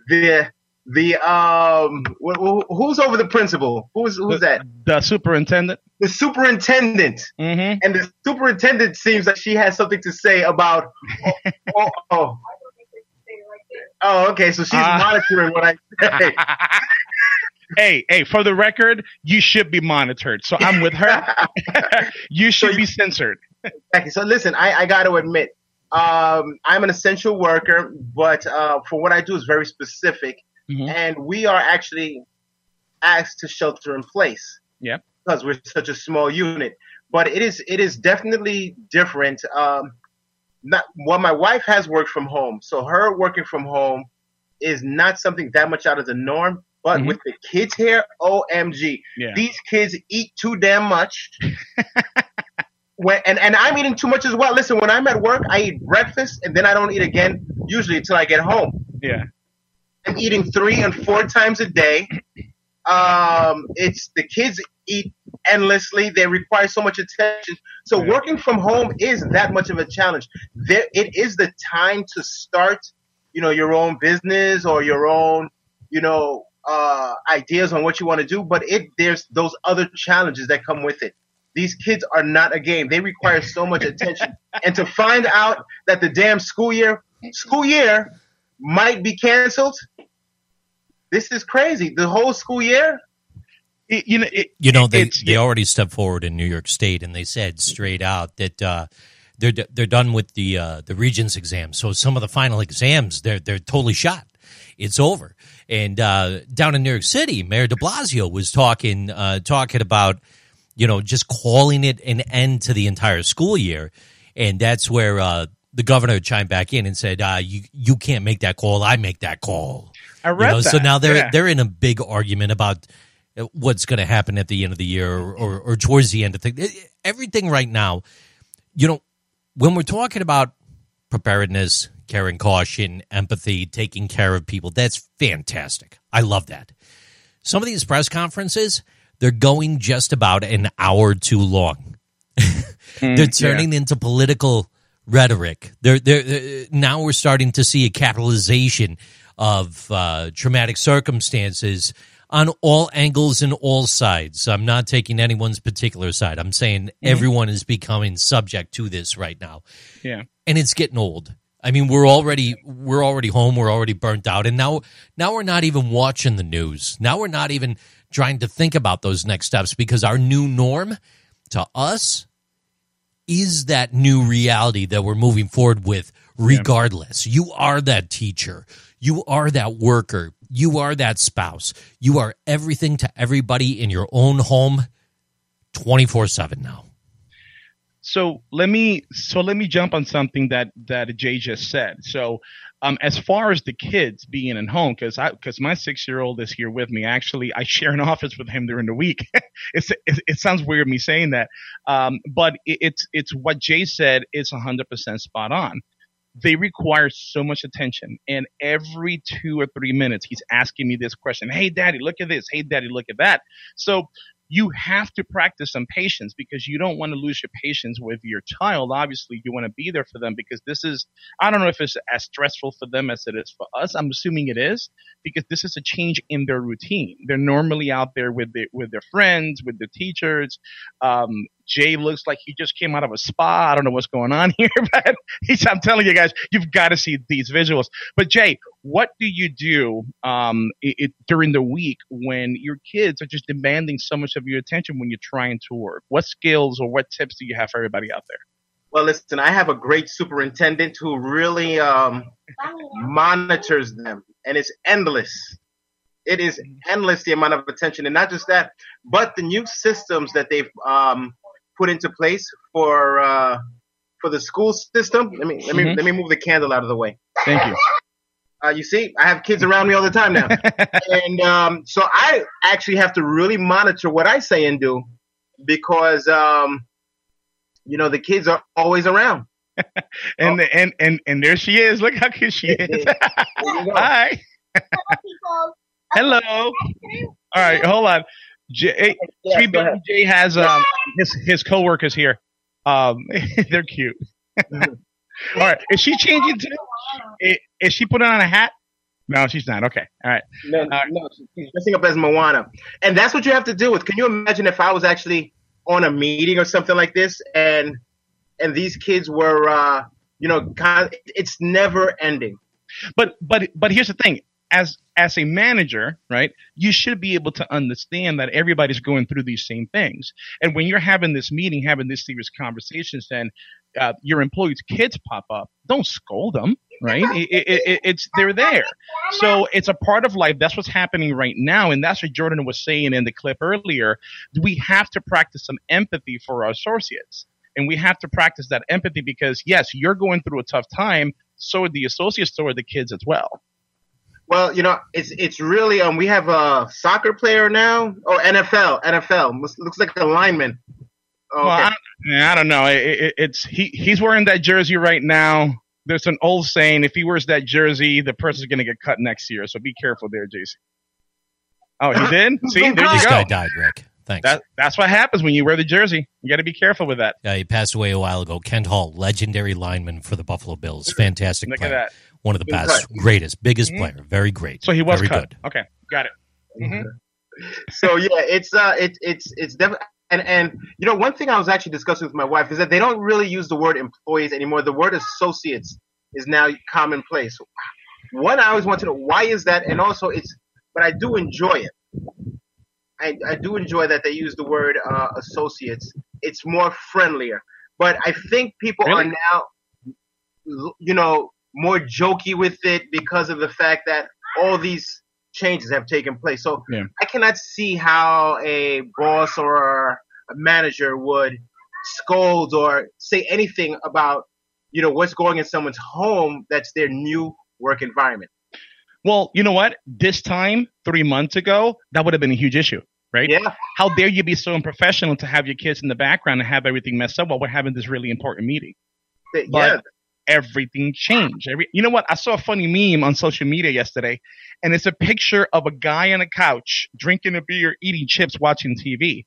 the the um wh- wh- who's over the principal? Who's who's that? The superintendent. The superintendent. Mm-hmm. And the superintendent seems like she has something to say about. Oh, oh, oh. (laughs) Oh, okay. So she's Ah. monitoring what I (laughs) say. Hey, hey, for the record, you should be monitored. So I'm with her. (laughs) (laughs) you should So be censored. Okay, so listen, I, I got to admit, um, I'm an essential worker, but uh, for what I do is very specific, Mhm. and we are actually asked to shelter in place. Yep. Because we're such a small unit, but it is it is definitely different. Um, not well, my wife has worked from home, so her working from home is not something that much out of the norm. But Mhm. with the kids here, OMG, Yeah. these kids eat too damn much. (laughs) when, and, and I'm eating too much as well. Listen, when I'm at work, I eat breakfast and then I don't eat again, usually until I get home. Yeah. I'm eating three and four times a day. Um, it's the kids eat endlessly. They require so much attention. So Yeah. working from home is that much of a challenge. There, it is the time to start, you know, your own business or your own, you know, uh, ideas on what you want to do. But it there's those other challenges that come with it. These kids are not a game. They require so much attention. (laughs) and to find out that the damn school year school year might be canceled. This is crazy. The whole school year. It- you know, it, You know, they it's- they already stepped forward in New York State, and they said straight out that uh, they're they're done with the uh, the Regents exam. So some of the final exams, they're they're totally shot. It's over. And uh, down in New York City, Mayor De Blasio was talking uh, talking about you know just calling it an end to the entire school year, and that's where uh, the governor chimed back in and said, uh, "You you can't make that call. I make that call." I You read know, that. so now they're Yeah. they're in a big argument about uh, what's going to happen at the end of the year or, or, or towards the end of things. Everything right now, you know, when we're talking about preparedness, caring, caution, empathy, taking care of people, that's fantastic. I love that. Some of these press conferences, they're going just about an hour too long. (laughs) they're turning into political rhetoric. They're, they're, they're- now we're starting to see a capitalization of uh, traumatic circumstances on all angles and all sides. I'm not taking anyone's particular side. I'm saying everyone is becoming subject to this right now, yeah. and it's getting old. I mean, we're already we're already home. We're already burnt out, and now now we're not even watching the news. Now we're not even trying to think about those next steps because our new norm to us is that new reality that we're moving forward with regardless. You are that teacher. You are that worker. You are that spouse. You are everything to everybody in your own home 24/7 now. So let me so let me jump on something that that Jay just said. So um, as far as the kids being at home, because I because my six year old is here with me. Actually, I share an (laughs) office with him during the week. (laughs) it's it, it, sounds weird me saying that, um, but it, it's it's what Jay said is hundred percent spot on. They require so much attention, and every two or three minutes, he's asking me this question: "Hey, Daddy, look at this. Hey, Daddy, look at that." So you have to practice some patience because you don't want to lose your patience with your child. Obviously, you want to be there for them because this is, I don't know if it's as stressful for them as it is for us. I'm assuming it is because this is a change in their routine. They're normally out there with the, with their friends, with their teachers. Um, Jay looks like he just came out of a spa. I don't know what's going on (laughs) here, but I'm telling you guys, you've got to see these visuals. But Jay, what do you do um, it, during the week when your kids are just demanding so much of your attention when you're trying to work? What skills or what tips do you have for everybody out there? Well, listen, I have a great superintendent who really um, monitors them, and it's endless. It is endless the amount of attention, and not just that, but the new systems that they've um, put into place for uh, for the school system. Let me let me Mhm. let me move the candle out of the way. Thank you. Uh, you see, I have kids around me all the time now, (laughs) and um, so I actually have to really monitor what I say and do because um, you know the kids are always around. (laughs) And, and and and there she is. Look how cute she (laughs) is. There you go. Hi. Hello. All right, hold on. Jay, Yeah, Sweet Baby. Jay has um his his coworkers here. Um, (laughs) they're cute. (laughs) All right, is she changing too? Is she putting on a hat? No, she's not. Okay, all right. No, right. no, she's dressing up as Moana, and that's what you have to do with. Can you imagine if I was actually on a meeting or something like this, and and these kids were, uh, you know, kind it's never ending. But but but here's the thing. As as a manager, right, you should be able to understand that everybody's going through these same things. And when you're having this meeting, having this serious conversations, then uh, your employees' kids pop up. Don't scold them, right? It, it, it, it's they're there. So it's a part of life. That's what's happening right now, and that's what Jordan was saying in the clip earlier. We have to practice some empathy for our associates, and we have to practice that empathy because yes, you're going through a tough time. So are the associates, so are the kids as well. Well, you know, it's it's really um we have a soccer player now or NFL NFL Looks- looks like a lineman. Okay. Well, I, yeah, I don't know. It, it, it's he he's wearing that jersey right now. There's an old saying: if he wears that jersey, the person's going to get cut next year. So be careful there, JC. Oh, he did. (laughs) See, there you go. This guy died, Rick. Thanks. That that's what happens when you wear the jersey. You got to be careful with that. Yeah, he passed away a while ago. Kent Hull, legendary lineman for the Buffalo Bills. Fantastic Look player. at that. One of the Good best, greatest, biggest Mhm. player. Very great. So he was Very cut. good. Okay, got it. Mhm. (laughs) so yeah, it's uh, it's it's it's definitely. And, and you know one thing I was actually discussing with my wife is that they don't really use the word employees anymore. The word associates is now commonplace. One, I always want to know why is that, and also it's, but I do enjoy it. I, I do enjoy that they use the word uh, associates. It's more friendlier. But I think people Really? are now, you know, more jokey with it because of the fact that all these changes have taken place. So Yeah. I cannot see how a boss or a manager would scold or say anything about, you know, what's going in someone's home that's their new work environment. Well, you know what? This time, three months ago, that would have been a huge issue, right? Yeah. How dare you be so unprofessional to have your kids in the background and have everything messed up while we're having this really important meeting? But- yeah. Everything changed. Every, you know what? I saw a funny meme on social media yesterday, and it's a picture of a guy on a couch drinking a beer, eating chips, watching TV,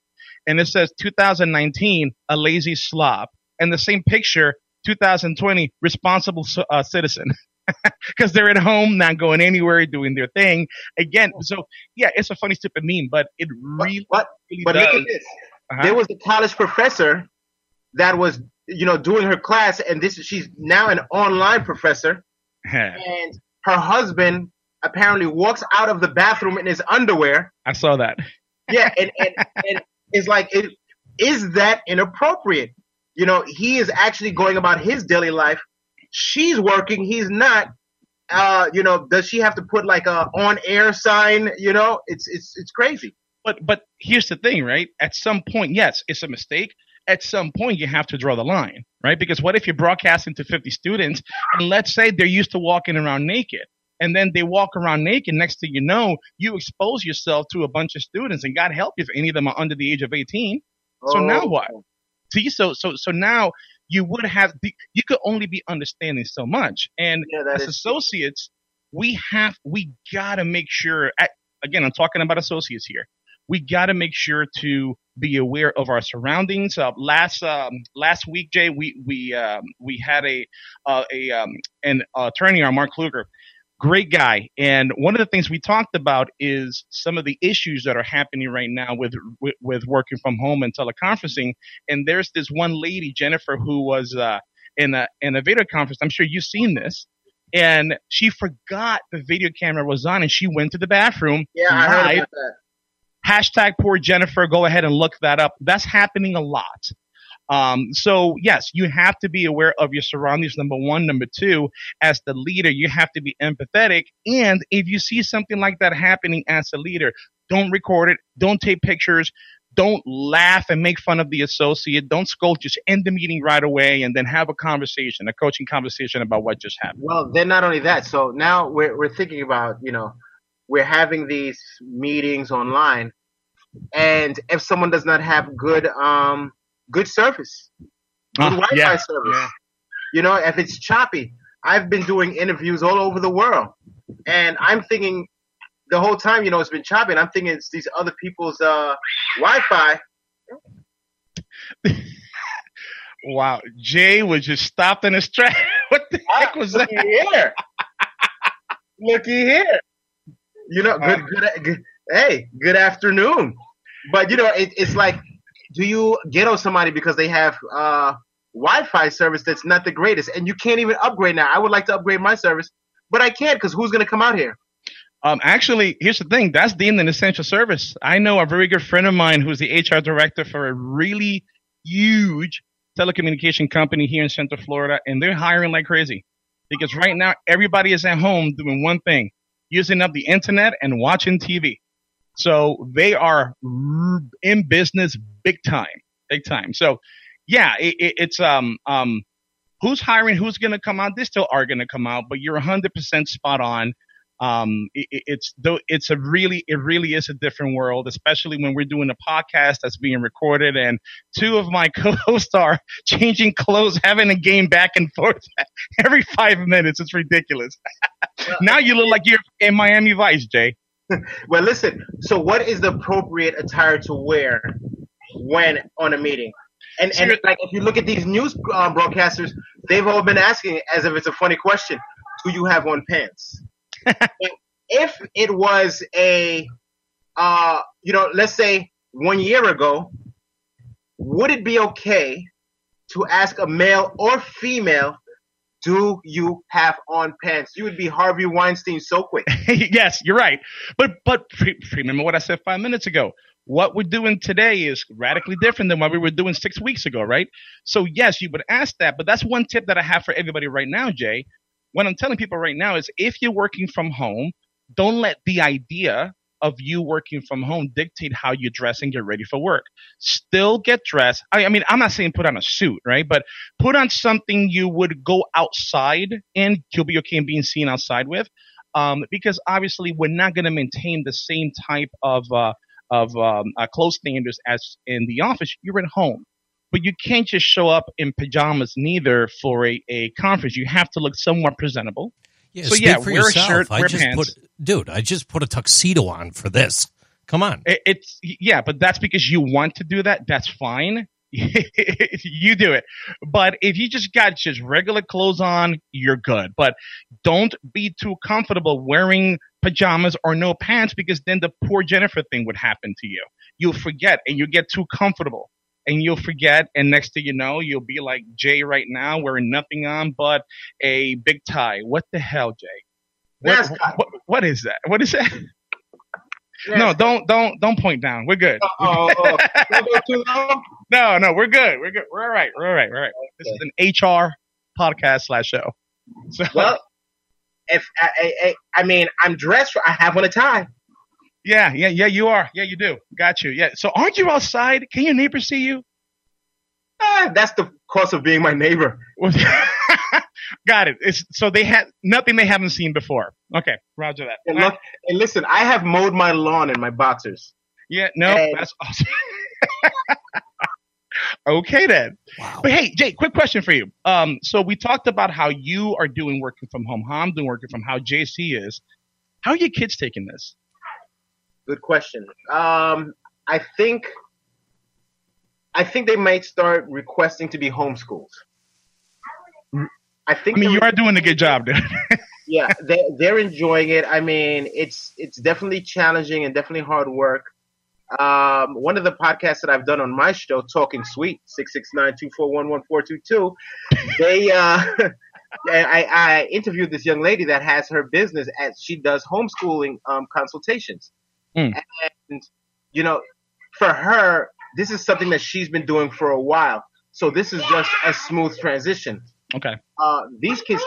and it says 2019, a lazy slob, and the same picture, 2020, responsible uh, citizen. (laughs) Because they're at home, not going anywhere, doing their thing. Again, so yeah, it's a funny, stupid meme, but it But, really, but, but does. look at this. Uh-huh. There was a college professor that was, you know, doing her class, and this she's now an online professor, (laughs) and her husband apparently walks out of the bathroom in his underwear, I saw that. (laughs) yeah, and, and, and it's like, it, is that inappropriate? You know, he is actually going about his daily life. She's working, he's not. Uh, you know, does she have to put like a on air sign? You know, it's it's it's crazy. But but here's the thing, right? At some point, yes, it's a mistake. At some point, you have to draw the line, right? Because what if you're broadcasting to 50 students, and let's say they're used to walking around naked, and then they walk around naked. Next thing you know, you expose yourself to a bunch of students, and God help you if any of them are under the age of 18. So Oh. now what? See, so so so now you would have you could only be understanding so much, and Yeah, as associates, we have we gotta make sure. At, again, I'm talking about associates here. We gotta make sure to be aware of our surroundings. Uh, last um, last week, Jay, we we um, we had a uh, a um, an attorney, our Mark Kluger, great guy. And one of the things we talked about is some of the issues that are happening right now with with, with working from home and teleconferencing. And there's this one lady, Jennifer, who was uh, in a in a video conference. I'm sure you've seen this. And she forgot the video camera was on, and she went to the bathroom. Yeah, I heard about that. Hashtag poor Jennifer. Go ahead and look that up. That's happening a lot. Um, so yes, you have to be aware of your surroundings. Number one, number two, as the leader, you have to be empathetic. And if you see something like that happening as a leader, don't record it. Don't take pictures. Don't laugh and make fun of the associate. Don't scold. Just end the meeting right away and then have a conversation, a coaching conversation about what just happened. Well, then not only that. So now we're we're thinking about you know we're having these meetings online, and if someone does not have good um good service, good Ah, Wi-Fi yeah, service, yeah. you know, if it's choppy. I've been doing interviews all over the world, and I'm thinking the whole time, you know, it's been choppy. And I'm thinking it's these other people's uh Wi-Fi. (laughs) Wow, Jay was just stopped in his track. (laughs) what the heck was that? Looky here. (laughs) Looky here. You know, good, good, good. Hey, good afternoon. But you know, it, it's like, do you get on somebody because they have uh, Wi-Fi service that's not the greatest, and you can't even upgrade now? I would like to upgrade my service, but I can't because who's going to come out here? Um, actually, here's the thing. That's deemed an essential service. I know a very good friend of mine who's the HR director for a really huge telecommunication company here in Central Florida, and they're hiring like crazy because right now everybody is at home doing one thing, using up the internet and watching TV. So they are in business big time, big time. So yeah, it, it, it's um um who's hiring, who's going to come out. They still are going to come out, but you're 100% spot on. Um it, it- it's though it's a really it really is a different world especially when we're doing a podcast that's being recorded and two of my (laughs) co-hosts are changing clothes having a game back and forth (laughs) every five minutes. It's ridiculous. (laughs) Now you look like you're in miami vice jay (laughs) Well, listen. So, what is the appropriate attire to wear when on a meeting? And, and like, if you look at these news uh, broadcasters, they've all been asking as if it's a funny question: Do you have on pants? (laughs) if it was a, uh, you know, let's say one year ago, would it be okay to ask a male or female, "Do you have on pants?" You would be Harvey Weinstein so quick. (laughs) yes you're right but but remember what i said five minutes ago what we're doing today is radically different than what we were doing six weeks ago right so yes you would ask that but that's one tip that i have for everybody right now jay what i'm telling people right now is if you're working from home don't let the idea of you working from home dictate how you dress and get ready for work. Still get dressed. I, I mean, I'm not saying put on a suit, right? But put on something you would go outside in. You'll be okay in being seen outside with um, because obviously we're not going to maintain the same type of uh, of um, uh, clothes standards as in the office. You're at home, but you can't just show up in pajamas neither for a, a conference. You have to look somewhat presentable. Yeah, So, yeah, for wear a yourself. shirt, I just pants. put, dude, I just put a tuxedo on for this. Come on. It, it's yeah, but that's because you want to do that. That's fine. (laughs) you do it. But if you just got just regular clothes on, you're good. But don't be too comfortable wearing pajamas or no pants because then the poor Jennifer thing would happen to you. You'll forget and you get too comfortable and you'll forget. And next thing you know, you'll be like Jay right now wearing nothing on but a big tie. What the hell, Jay? What, what, what is that? What is that? No, don't don't don't point down. We're good. (laughs) Don't go too long. No, no, we're good. We're good. We're all right. We're all right. We're all right. This is an HR podcast slash show. So Well, if I, I, I, I mean, I'm dressed. For, I have on a tie. Yeah, yeah, yeah, you are. Yeah, you do. Got you. Yeah. So aren't you outside? Can your neighbors see you? Ah, that's the cost of being my neighbor. (laughs) Got it. It's so they had nothing they haven't seen before. Okay, Roger that. And look, and listen, I have mowed my lawn in my boxers. Yeah, no, Hey. that's awesome. (laughs) okay then. Wow. But hey, Jay, quick question for you. Um, so we talked about how you are doing working from home, how I'm doing working from, how JC is. How are your kids taking this? Good question. Um, I think, I think they might start requesting to be homeschooled. I think I mean, you are doing a good job, there. (laughs) yeah, they they're enjoying it. I mean, it's it's definitely challenging and definitely hard work. Um, one of the podcasts that I've done on my show, Talking Sweet, six six nine two four one one four two two, they uh, (laughs) I, I interviewed this young lady that has her business as she does homeschooling um, consultations, Mm. and you know, for her, this is something that she's been doing for a while. So this is just a smooth transition okay. uh, these kids,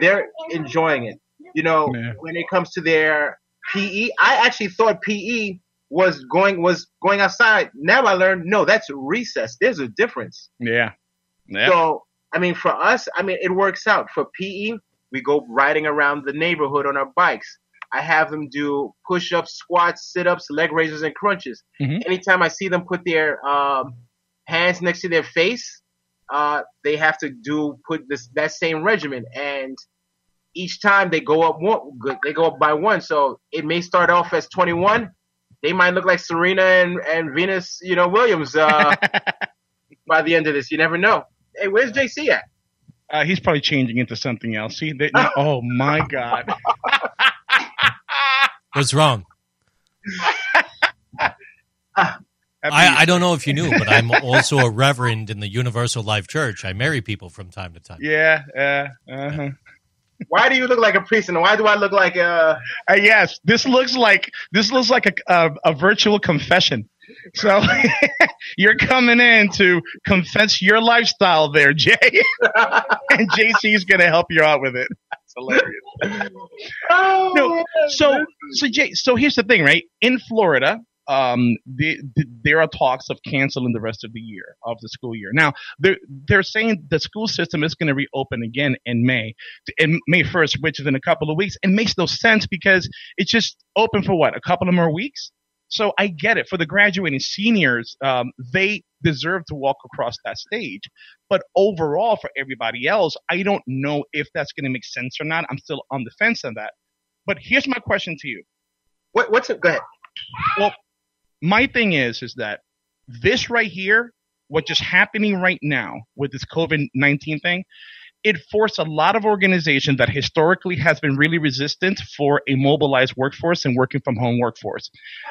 they're enjoying it. You know, Yeah. when it comes to their PE, I actually thought PE was going was going outside. Now I learned no, that's recess. There's a difference. Yeah. Yeah. So I mean, for us, I mean, it works out. For PE, we go riding around the neighborhood on our bikes. I have them do push-ups, squats, sit-ups, leg raises, and crunches. Mhm. Anytime I see them put their um, hands next to their face, uh, they have to do put this that same regimen, and each time they go up one, they go up by one. So it may start off as 21. They might look like Serena and, and Venus, you know, Williams uh, (laughs) by the end of this. You never know. Hey, where's JC at? Uh, he's probably changing into something else. See, they, (laughs) oh my God. What's wrong? (laughs) I, I don't know if you knew, but I'm also a reverend in the Universal Life Church. I marry people from time to time. yeah, yeah, uh-huh. Why do you look like a priest, and why do I look like a? Uh, yes, this looks like this looks like a a, a virtual confession. So (laughs) you're coming in to confess your lifestyle there, Jay, (laughs) and JC is gonna help you out with it. Hilarious. (laughs) Oh, No, man. So, so Jay, so here's the thing, right? In Florida, um, the, the, there are talks of canceling the rest of the year of the school year. Now, they're they're saying the school system is going to reopen again in May, in May first, which is in a couple of weeks. It makes no sense because it's just open for what a couple of more weeks. So I get it for the graduating seniors, um, they deserve to walk across that stage. But overall, for everybody else, I don't know if that's going to make sense or not. I'm still on the fence on that. But here's my question to you. What, what's it? Go ahead. Well, my thing is, is that this right here, what just happening right now with this COVID 19 thing, it forced a lot of organizations that historically has been really resistant for a mobilized workforce and working from home workforce.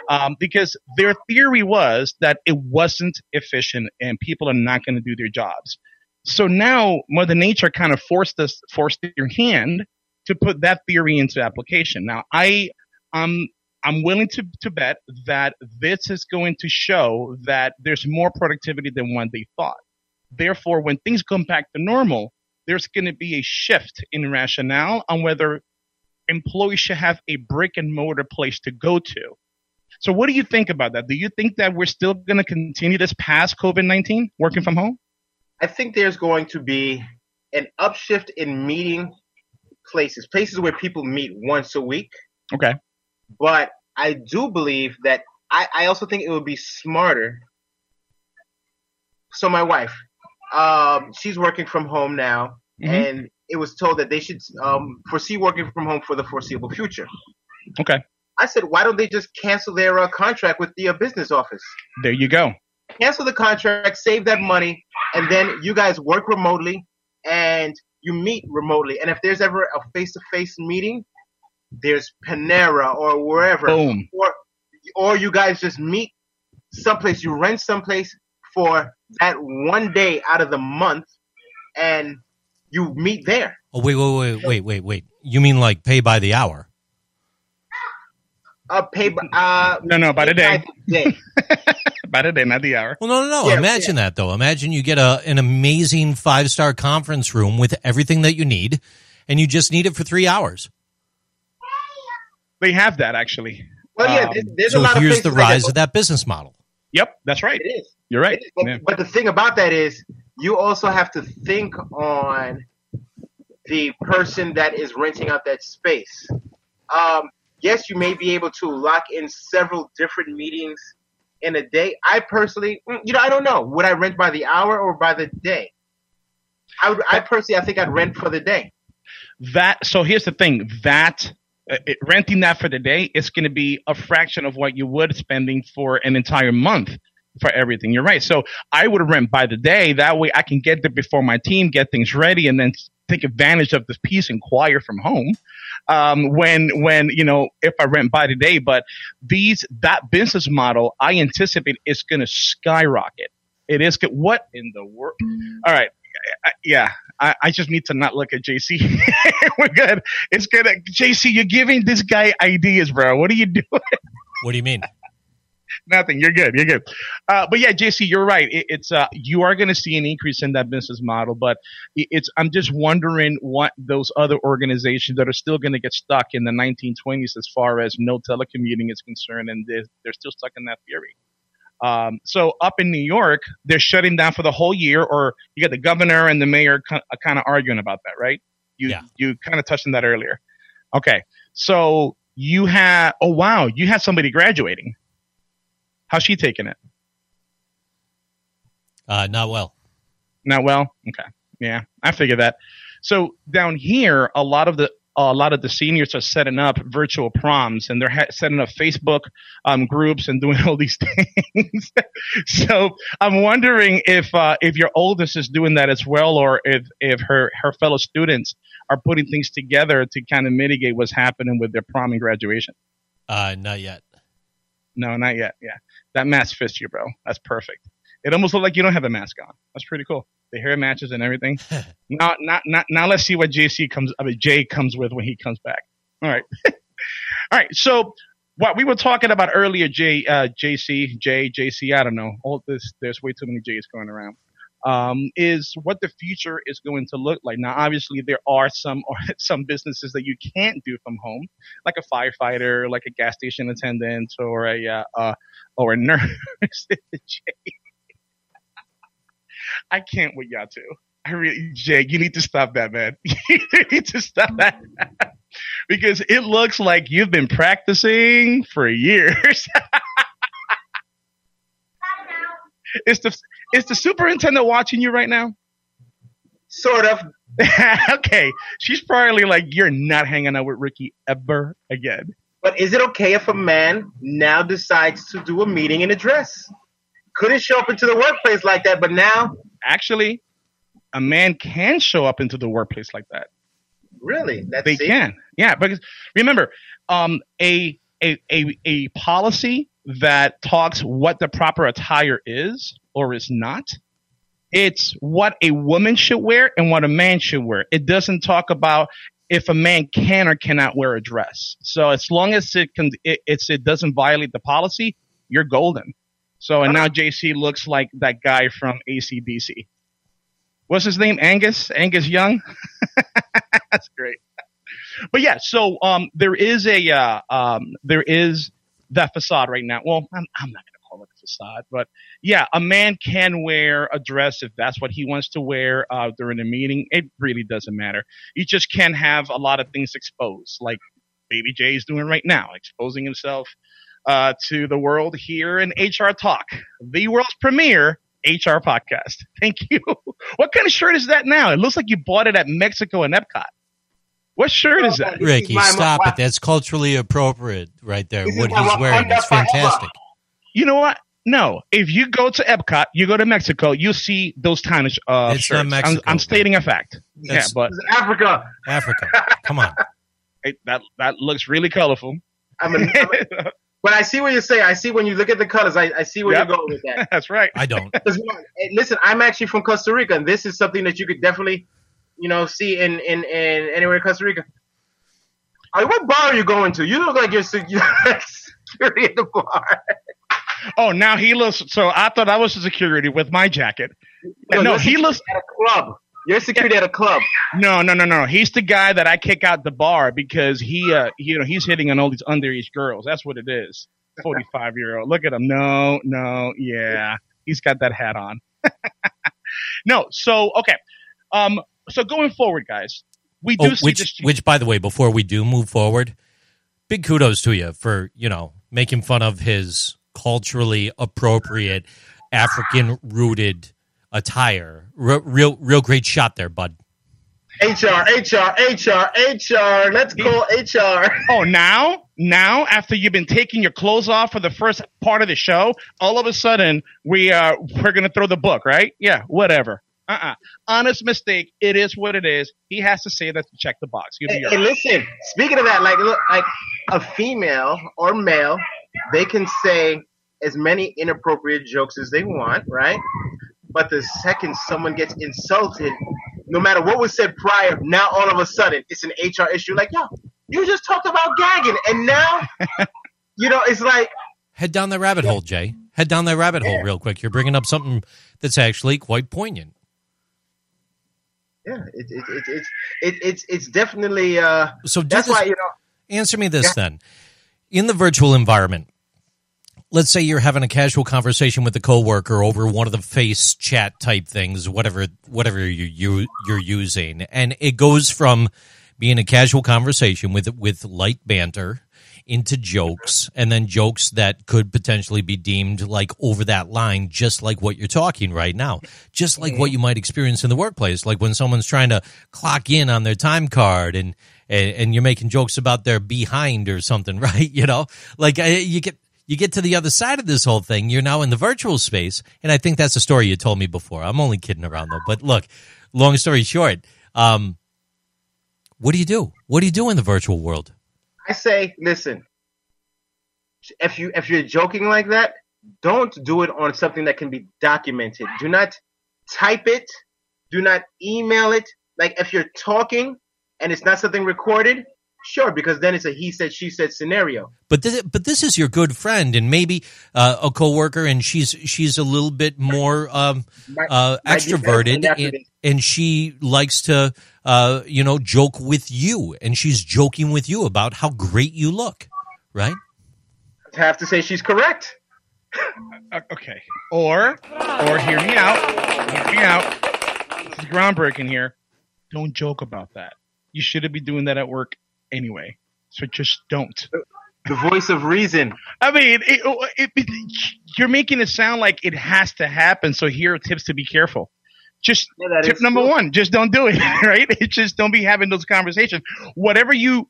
Um, because their theory was that it wasn't efficient and people are not going to do their jobs. So now Mother Nature kind of forced us, forced their hand to put that theory into application. Now I, um, I'm willing to, to bet that this is going to show that there's more productivity than what they thought. Therefore, when things come back to normal, there's going to be a shift in rationale on whether employees should have a brick and mortar place to go to. So, what do you think about that? Do you think that we're still going to continue this past COVID 19 working from home? I think there's going to be an upshift in meeting places, places where people meet once a week. Okay. But I do believe that I, I also think it would be smarter. So my wife, um, she's working from home now, Mhm. and it was told that they should um, foresee working from home for the foreseeable future. Okay. I said, why don't they just cancel their uh, contract with the uh, business office? There you go. cancel the contract, save that money, and then you guys work remotely and you meet remotely. And if there's ever a face-to-face meeting, there's Panera or wherever, Boom. or or you guys just meet someplace. You rent someplace for that one day out of the month, and you meet there. Oh, wait, wait, wait, wait, wait, wait. You mean like pay by the hour? Uh, pay. Uh, No, no, by the day. day. (laughs) By the day, not the hour. Well, no, no, no. Yeah, Imagine that though. Imagine you get a an amazing five star conference room with everything that you need, and you just need it for three hours. They have that actually. Well, yeah. Um, There's, there's So a lot of here's the rise of that business model. Yep, that's right. It is. You're right. But, Yeah. but the thing about that is, you also have to think on the person that is renting out that space. Um, yes, you may be able to lock in several different meetings in a day. I personally, mm, you know, I don't know. Would I rent by the hour or by the day? I, would, I personally, I think I'd rent for the day. That so here's the thing that uh, it, renting that for the day is going to be a fraction of what you would spending for an entire month for everything. You're right. So I would rent by the day. That way I can get there before my team, get things ready, and then take advantage of the peace and quiet from home. Um, when when you know if I rent by the day, but these that business model I anticipate is going to skyrocket. It is. What in the world? All right. I- yeah, I, I just need to not look at JC. (laughs) We're good. It's good. JC, you're giving this guy ideas, bro. What are you doing? What do you mean? Nothing. You're good. You're good. Uh, but yeah, JC, you're right. It, it's uh, you are going to see an increase in that business model, but it, it's I'm just wondering what those other organizations that are still going to get stuck in the 1920s as far as no telecommuting is concerned, and they're, they're still stuck in that theory. Um, so up in New York, they're shutting down for the whole year, or you got the governor and the mayor kind of arguing about that, right? You Yeah. you kind of touched on that earlier. Okay, so you had oh wow, you had somebody graduating. How's she taking it? Uh, not well. Not well. Okay. Yeah, I figured that. So down here, a lot of the a lot of the seniors are setting up virtual proms, and they're ha- setting up Facebook um, groups and doing (laughs) all these things. (laughs) so I'm wondering if uh, if your oldest is doing that as well, or if if her her fellow students are putting things together to kind of mitigate what's happening with their prom and graduation. Uh, not yet. No, not yet. Yeah, that mask fits you, bro. That's perfect. It almost looks like you don't have a mask on. That's pretty cool. The hair matches and everything. (laughs) now, not, not, now let's see what JC comes. I mean, Jay comes with when he comes back. All right, (laughs) all right. So what we were talking about earlier, J, uh, JC, J, JC. I don't know. All this, there's way too many J's going around. Um, is what the future is going to look like. Now, obviously, there are some (laughs) some businesses that you can't do from home, like a firefighter, like a gas station attendant, or a uh, uh, or a (laughs) nurse. (laughs) I can't with y'all too. I really, Jay, you need to stop that, man. you need to stop that because it looks like you've been practicing for years. is the is the superintendent watching you right now? Sort of. (laughs) okay, she's probably like, "You're not hanging out with Ricky ever again." But is it okay if a man now decides to do a meeting in a dress? Couldn't show up into the workplace like that, but now, Actually, a man can show up into the workplace like that. really, that's They it. can. Yeah, because remember, um, a, a a a policy that talks what the proper attire is or is not. It's what a woman should wear and what a man should wear. It doesn't talk about if a man can or cannot wear a dress. So as long as it can, it, it doesn't violate the policy, you're golden. So and now JC looks like that guy from ACDC. What's his name? Angus? Angus Young? (laughs) That's great. But yeah, so um, there is a uh, um, there is that facade right now. Well, I'm, I'm not facade, but yeah, a man can wear a dress if that's what he wants to wear uh, during a meeting. It really doesn't matter. You just can't have a lot of things exposed, like Baby Jay is doing right now, exposing himself uh, to the world here in HR Talk, the world's premier HR podcast. (laughs) Thank you. What kind of shirt is that now? It looks like you bought it at Mexico and Epcot. What shirt is that? This is Ricky, my- stop my- it. That's culturally appropriate right there. What he's wearing Wakanda is fantastic. You know what? No. If you go to Epcot, you go to Mexico, you'll see those kind of uh, It's shirts. not Mexico, I'm, I'm stating a fact. That's- yeah, but This Africa. Africa. Come on. (laughs) it, that that looks really colorful. I'm a, I'm a- but I see what you say. I see when you look at the colors. I, I see where Yep. you're going with that. (laughs) That's right. I don't. (laughs) 'Cause, hey, listen, I'm actually from Costa Rica, and this is something that you could definitely, you know, see in in, in anywhere in Costa Rica. All right, what bar are you going to? You look like you're se- you're security at the bar. Oh, now he looks. So I thought I was the security with my jacket. no, you're he looks. at a club. You're security at a club. No, no, no, no. He's the guy that I kick out the bar because he, uh, you know, he's hitting on all these underage girls. That's what it is. (laughs) Forty-five year old. Look at him. No, no, yeah, he's got that hat on. (laughs) no, so okay. Um, so going forward, guys, we do Oh, see which, this. which, by the way, before we do move forward, big kudos to you for you know making fun of his culturally appropriate African rooted attire. R- real, real great shot there, bud. HR, HR, HR, HR. Let's go HR. (laughs) Oh, now, now after you've been taking your clothes off for the first part of the show, all of a sudden we uh we're gonna throw the book, right? Yeah, whatever. Uh-uh. Honest mistake. It is what it is. He has to say that to check the box. You'll be Hey, hey, listen. Speaking of that, like, look, like a female or male, they can say as many inappropriate jokes as they want, right? But the second someone gets insulted, no matter what was said prior, now all of a sudden it's an HR issue. Like, yo, you just talked about gagging, and now, (laughs) you know, it's like, Head down that rabbit hole, Jay. Head down that rabbit hole real quick. You're bringing up something that's actually quite poignant. yeah, it, it, it, it's it, it's it's definitely. Uh, So that's this, why you know. answer me this then. In the virtual environment, let's say you're having a casual conversation with a coworker over one of the face chat type things, whatever whatever you, you you're using, and it goes from being a casual conversation with with light banter into jokes and then jokes that could potentially be deemed like over that line just like what you're talking right now. Just like what you might experience in the workplace like when someone's trying to clock in on their time card and and, and you're making jokes about their behind or something (laughs) right? You know like you get you get to the other side of this whole thing. You're now in the virtual space. And i think that's a story you told me before. I'm only kidding around though. But look long story short um what do you do? What do you do in the virtual world? I say, listen, if you if you're joking like that, don't do it on something that can be documented. Do not type it. Do not email it. Like if you're talking and it's not something recorded, sure, because then it's a he said she said scenario. But this, but this is your good friend, and maybe uh, a coworker, and she's she's a little bit more um, uh, extroverted, and, and she likes to uh, you know joke with you, and she's joking with you about how great you look, right? I have to say she's correct. Uh, okay. Or, or hear me out. Hear me out. This is groundbreaking here. Don't joke about that. You shouldn't be doing that at work anyway. So just don't. The voice of reason. I mean, it, it, it, you're making it sound like it has to happen. So here are tips to be careful. Just Yeah, tip number true. one: just don't do it. (laughs) Right? It just don't be having those conversations. Whatever you,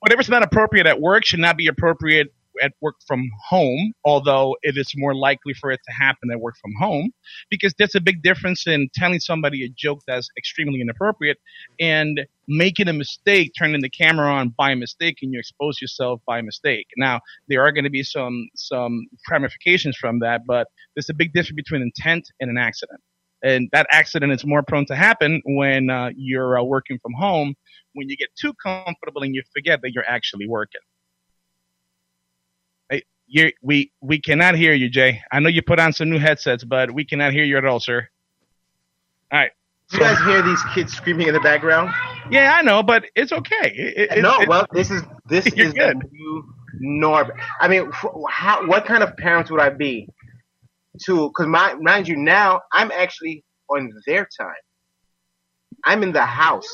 whatever's not appropriate at work should not be appropriate at work from home. Although it is more likely for it to happen at work from home, because there's a big difference in telling somebody a joke that's extremely inappropriate and making a mistake, turning the camera on by mistake, and you expose yourself by mistake. Now there are going to be some some ramifications from that, but there's a big difference between intent and an accident. And that accident is more prone to happen when uh, you're uh, working from home, when you get too comfortable and you forget that you're actually working. You, we we cannot hear you, Jay. I know you put on some new headsets, but we cannot hear you at all, sir. All right. You guys hear these kids screaming in the background? Yeah, I know, but it's okay. It, it, no, it- well, this is this (laughs) is good. the new norm. I mean, how, what kind of parents would I be to? Because mind you, now I'm actually on their time. I'm in the house.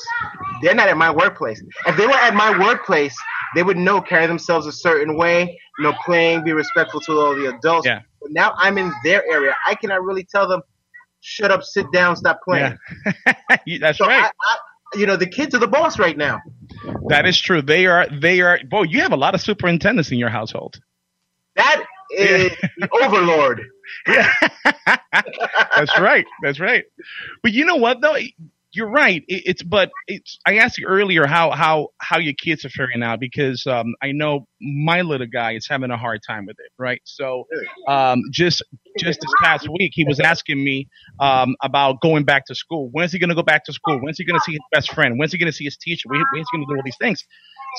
They're not at my workplace. If they were at my workplace, they would know carry themselves a certain way, you know, playing, be respectful to all the adults. Yeah. But now I'm in their area. I cannot really tell them, shut up, sit down, stop playing. Yeah. (laughs) That's So right. I, I, you know, the kids are the boss right now. that is true. They are. They are. Boy, you have a lot of superintendents in your household. That (laughs) is the overlord. (laughs) Yeah. That's right. That's right. But you know what though? You're right. It, it's but it's. I asked you earlier how how how your kids are faring out because um, I know my little guy is having a hard time with it. Right. So um, just just this past week, he was asking me um, about going back to school. When's he going to go back to school? When's he going to see his best friend? When's he going to see his teacher? When's he going to do all these things?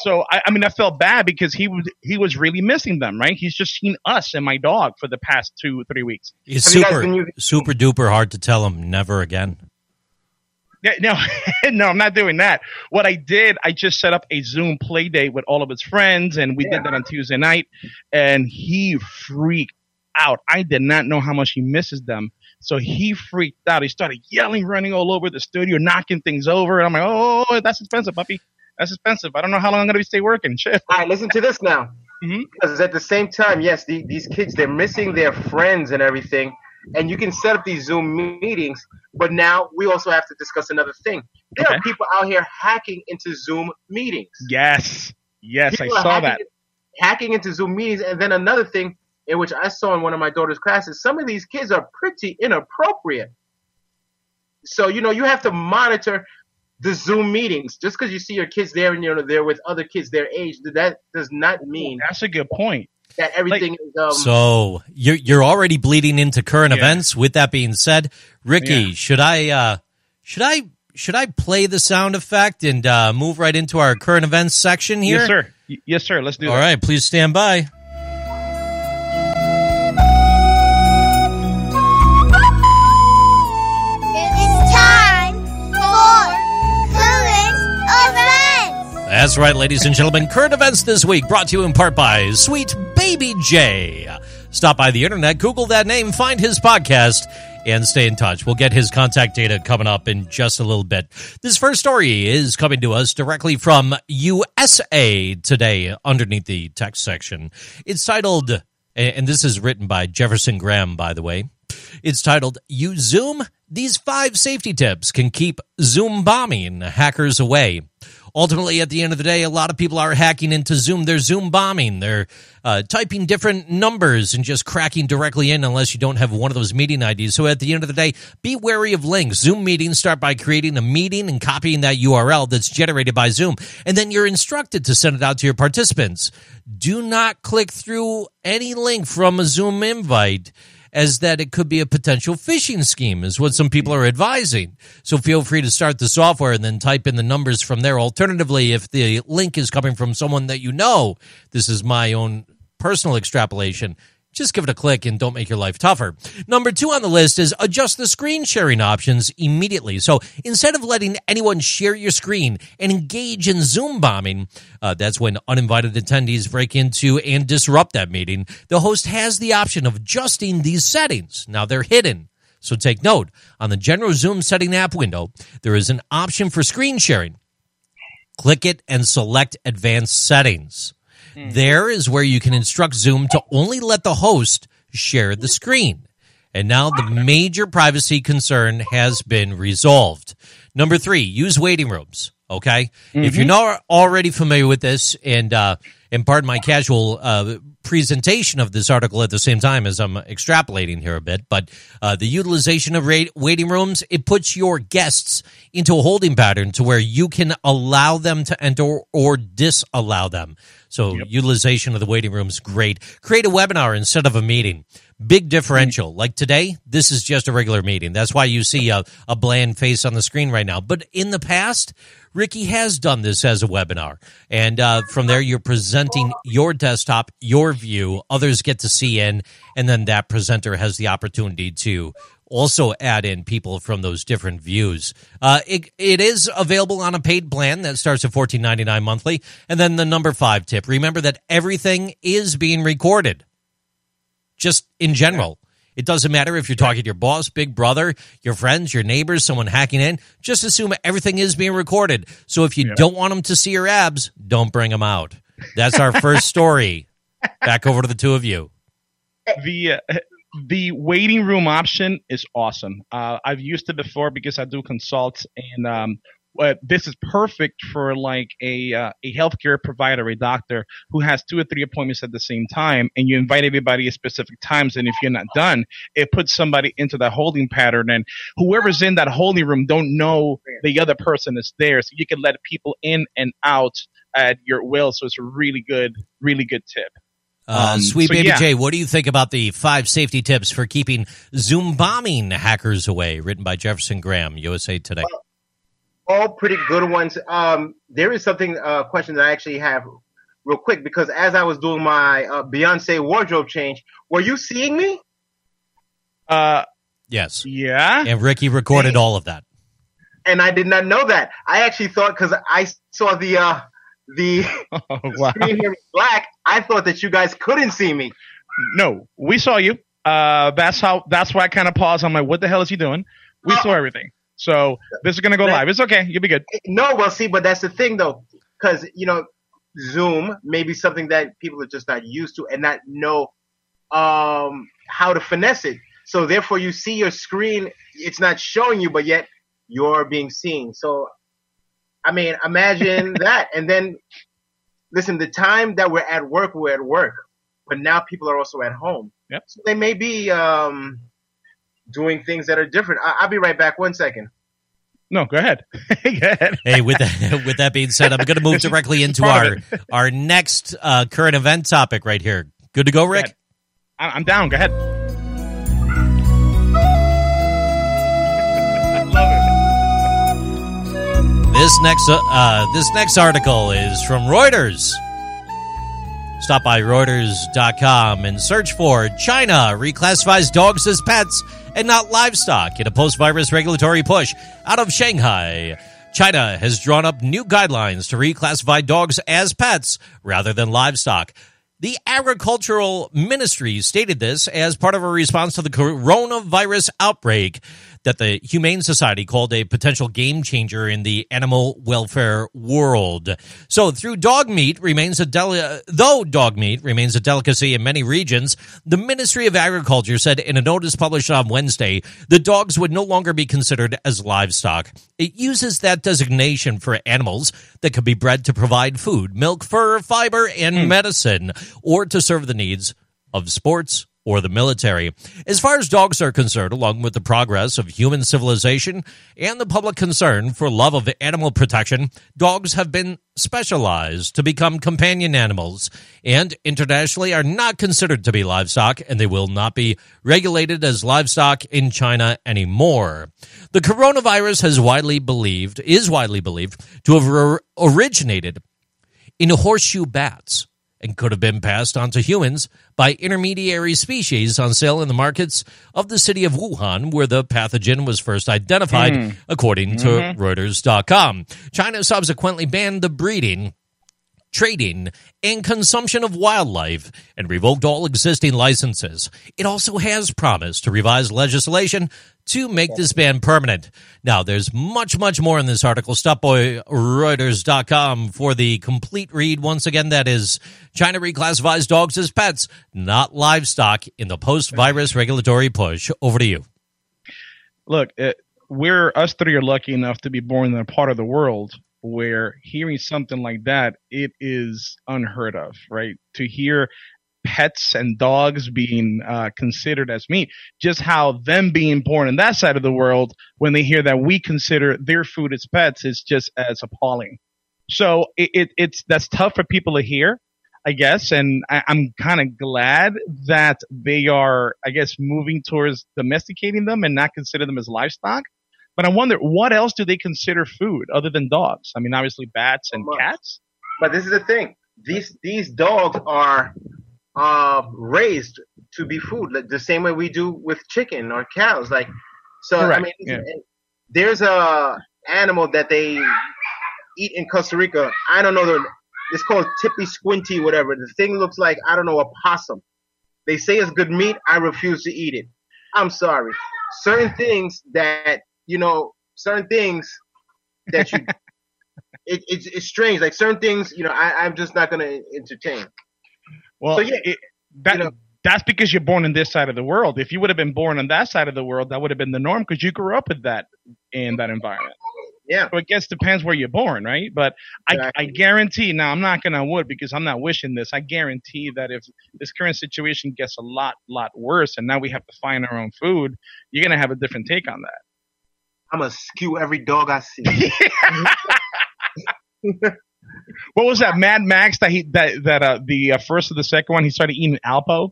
So I, I mean, I felt bad because he was he was really missing them. Right? He's just seen us and my dog for the past two three weeks. It's Have super using- super duper hard to tell him never again. Yeah, no, (laughs) no, I'm not doing that. What I did, I just set up a Zoom play date with all of his friends, and we did that on Tuesday night, and he freaked out. I did not know how much he misses them. So he freaked out. He started yelling, running all over the studio, knocking things over. And I'm like, oh, that's expensive, puppy. That's expensive. I don't know how long I'm going to be stay working. (laughs) Shit. All right, listen to this now. Mhm. Because at the same time, yes, the, these kids they're missing their friends and everything, and you can set up these Zoom meetings. But now we also have to discuss another thing. There Okay. are people out here hacking into Zoom meetings. Yes. Yes, I People are saw hacking, that. Hacking into Zoom meetings, and then another thing in which I saw in one of my daughter's classes, some of these kids are pretty inappropriate. So you know you have to monitor the Zoom meetings. Just because you see your kids there and you're there with other kids their age, that does not mean That's a good point. That everything is. Um, So you're you're already bleeding into current Yeah. events. With that being said, Ricky, Yeah. should I uh, should I should I play the sound effect and uh, move right into our current events section here? Yes, sir. Yes, sir. Let's do All that. right, please stand by. That's right, ladies and gentlemen. Current events this week brought to you in part by Sweet Baby Jay. Stop by the internet, Google that name, find his podcast, and stay in touch. We'll get his contact data coming up in just a little bit. This first story is coming to us directly from USA Today underneath the text section. It's titled, and this is written by Jefferson Graham, by the way. It's titled You Zoom? These five safety tips can keep Zoom bombing hackers away. Ultimately, at the end of the day, a lot of people are hacking into Zoom. They're Zoom bombing. They're uh, typing different numbers and just cracking directly in unless you don't have one of those meeting IDs. So at the end of the day, be wary of links. Zoom meetings start by creating a meeting and copying that URL that's generated by Zoom. And then you're instructed to send it out to your participants. Do not click through any link from a Zoom invite as that it could be a potential phishing scheme is what some people are advising. So feel free to start the software and then type in the numbers from there. Alternatively, if the link is coming from someone that you know, this is my own personal extrapolation. Just give it a click and don't make your life tougher. Number two on the list is adjust the screen sharing options immediately. So instead of letting anyone share your screen and engage in Zoom bombing, uh, that's when uninvited attendees break into and disrupt that meeting. The host has the option of adjusting these settings. Now they're hidden. So take note on the general Zoom setting app window, there is an option for screen sharing. Click it and select advanced settings. Mm. There is where you can instruct Zoom to only let the host share the screen. And now the major privacy concern has been resolved. Number three, use waiting rooms. Okay. If you're not already familiar with this and, uh, and pardon my casual, uh, presentation of this article at the same time as I'm extrapolating here a bit, but, uh, the utilization of ra- waiting rooms, it puts your guests into a holding pattern to where you can allow them to enter or disallow them. So utilization of the waiting rooms great. Create a webinar instead of a meeting. Big differential. Like today, this is just a regular meeting. That's why you see a, a bland face on the screen right now. But in the past, Ricky has done this as a webinar. And uh, from there, you're presenting your desktop, your view. Others get to see in. And then that presenter has the opportunity to also add in people from those different views. Uh, it, it is available on a paid plan that starts at fourteen ninety nine monthly. And then the number five tip: remember that everything is being recorded. Just in general, it doesn't matter if you're talking to your boss, big brother, your friends, your neighbors, someone hacking in. Just assume everything is being recorded. So if you don't want them to see your abs, don't bring them out. That's our first (laughs) story. Back over to the two of you. the uh, the waiting room option is awesome. Uh, I've used it before because I do consults, and um, uh, this is perfect for like a uh, a healthcare provider, a doctor who has two or three appointments at the same time, and you invite everybody at specific times. And if you're not done, it puts somebody into that holding pattern, and whoever's in that holding room don't know the other person is there, so you can let people in and out at your will. So it's a really good, really good tip. Uh, Um, Sweet so Baby yeah. Jay, what do you think about the five safety tips for keeping Zoom bombing hackers away? Written by Jefferson Graham, USA Today. All pretty good ones. Um, there is something uh, question that I actually have real quick because as I was doing my uh, Beyonce wardrobe change, were you seeing me? Uh, Yes. yeah. And Ricky recorded all of that. And I did not know that. I actually thought because I saw the uh, the (laughs) Oh, wow. screen here black, I thought that you guys couldn't see me. No, we saw you. Uh, that's how. That's why I kind of paused. I'm like, what the hell is he doing? We Oh. saw everything. So this is gonna go live. It's okay. You'll be good. No, well, see, but that's the thing though, because you know, Zoom may be something that people are just not used to and not know um, how to finesse it. So therefore, you see your screen; it's not showing you, but yet you're being seen. So, I mean, imagine (laughs) that, and then listen. The time that we're at work, we're at work, but now people are also at home. Yep. So they may be um, doing things that are different. I- I'll be right back. One second. No, go ahead. (laughs) go ahead. Hey, with that, (laughs) with that being said, I'm going to move directly into our (laughs) our next uh, current event topic right here. Good to go, Rick? ahead. I- I'm down. Go ahead. I love it. This next uh, uh, this next article is from Reuters. Stop by Reuters.com and search for China reclassifies dogs as pets and not livestock in a post-virus regulatory push out of Shanghai. China has drawn up new guidelines to reclassify dogs as pets rather than livestock. The Agricultural Ministry stated this as part of a response to the coronavirus outbreak that the Humane Society called a potential game changer in the animal welfare world. So, through dog meat remains a deli- though dog meat remains a delicacy in many regions, the Ministry of Agriculture said in a notice published on Wednesday that dogs would no longer be considered as livestock. It uses that designation for animals that could be bred to provide food, milk, fur, fiber, and hmm. medicine, or to serve the needs of sports or the military. As far as dogs are concerned, along with the progress of human civilization and the public concern for love of animal protection, dogs have been specialized to become companion animals and internationally are not considered to be livestock and they will not be regulated as livestock in China anymore. The coronavirus has widely believed, is widely believed to have originated in horseshoe bats and could have been passed on to humans by intermediary species on sale in the markets of the city of Wuhan, where the pathogen was first identified, hmm. according to mm-hmm. Reuters.com. China subsequently banned the breeding trading, and consumption of wildlife and revoked all existing licenses. It also has promised to revise legislation to make this ban permanent. Now, there's much, much more in this article. Stop by Reuters.com for the complete read. Once again, that is China reclassifies dogs as pets, not livestock, in the post virus regulatory push. Over to you. Look, it, we're us three are lucky enough to be born in a part of the world where hearing something like that it is unheard of, right? To hear pets and dogs being uh, considered as meat, just how them being born in that side of the world, when they hear that we consider their food as pets, is just as appalling. So it, it it's that's tough for people to hear. I guess, and I, I'm kind of glad that they are, I guess, moving towards domesticating them and not consider them as livestock. But I wonder, what else do they consider food other than dogs? I mean, obviously bats and cats. But this is the thing: these these dogs are uh, raised to be food, like the same way we do with chicken or cows. Like, so I mean, yeah. there's a animal that they eat in Costa Rica. I don't know the. It's called tippy squinty, whatever. The thing looks like I don't know a possum. They say it's good meat. I refuse to eat it. I'm sorry. Certain things that you know, certain things that you (laughs) it, it's, it's strange. Like certain things, you know, I, I'm just not gonna entertain. Well, So, yeah, it, that you know- that's because you're born in this side of the world. If you would have been born on that side of the world, that would have been the norm because you grew up with that in that environment. Yeah, So I guess depends where you're born, right? But I, I guarantee. Now I'm not gonna would because I'm not wishing this. I guarantee that if this current situation gets a lot, lot worse, and now we have to find our own food, you're gonna have a different take on that. I'm gonna skew every dog I see. (laughs) (laughs) (laughs) what was that Mad Max that he that that uh, the uh, first or the second one he started eating Alpo,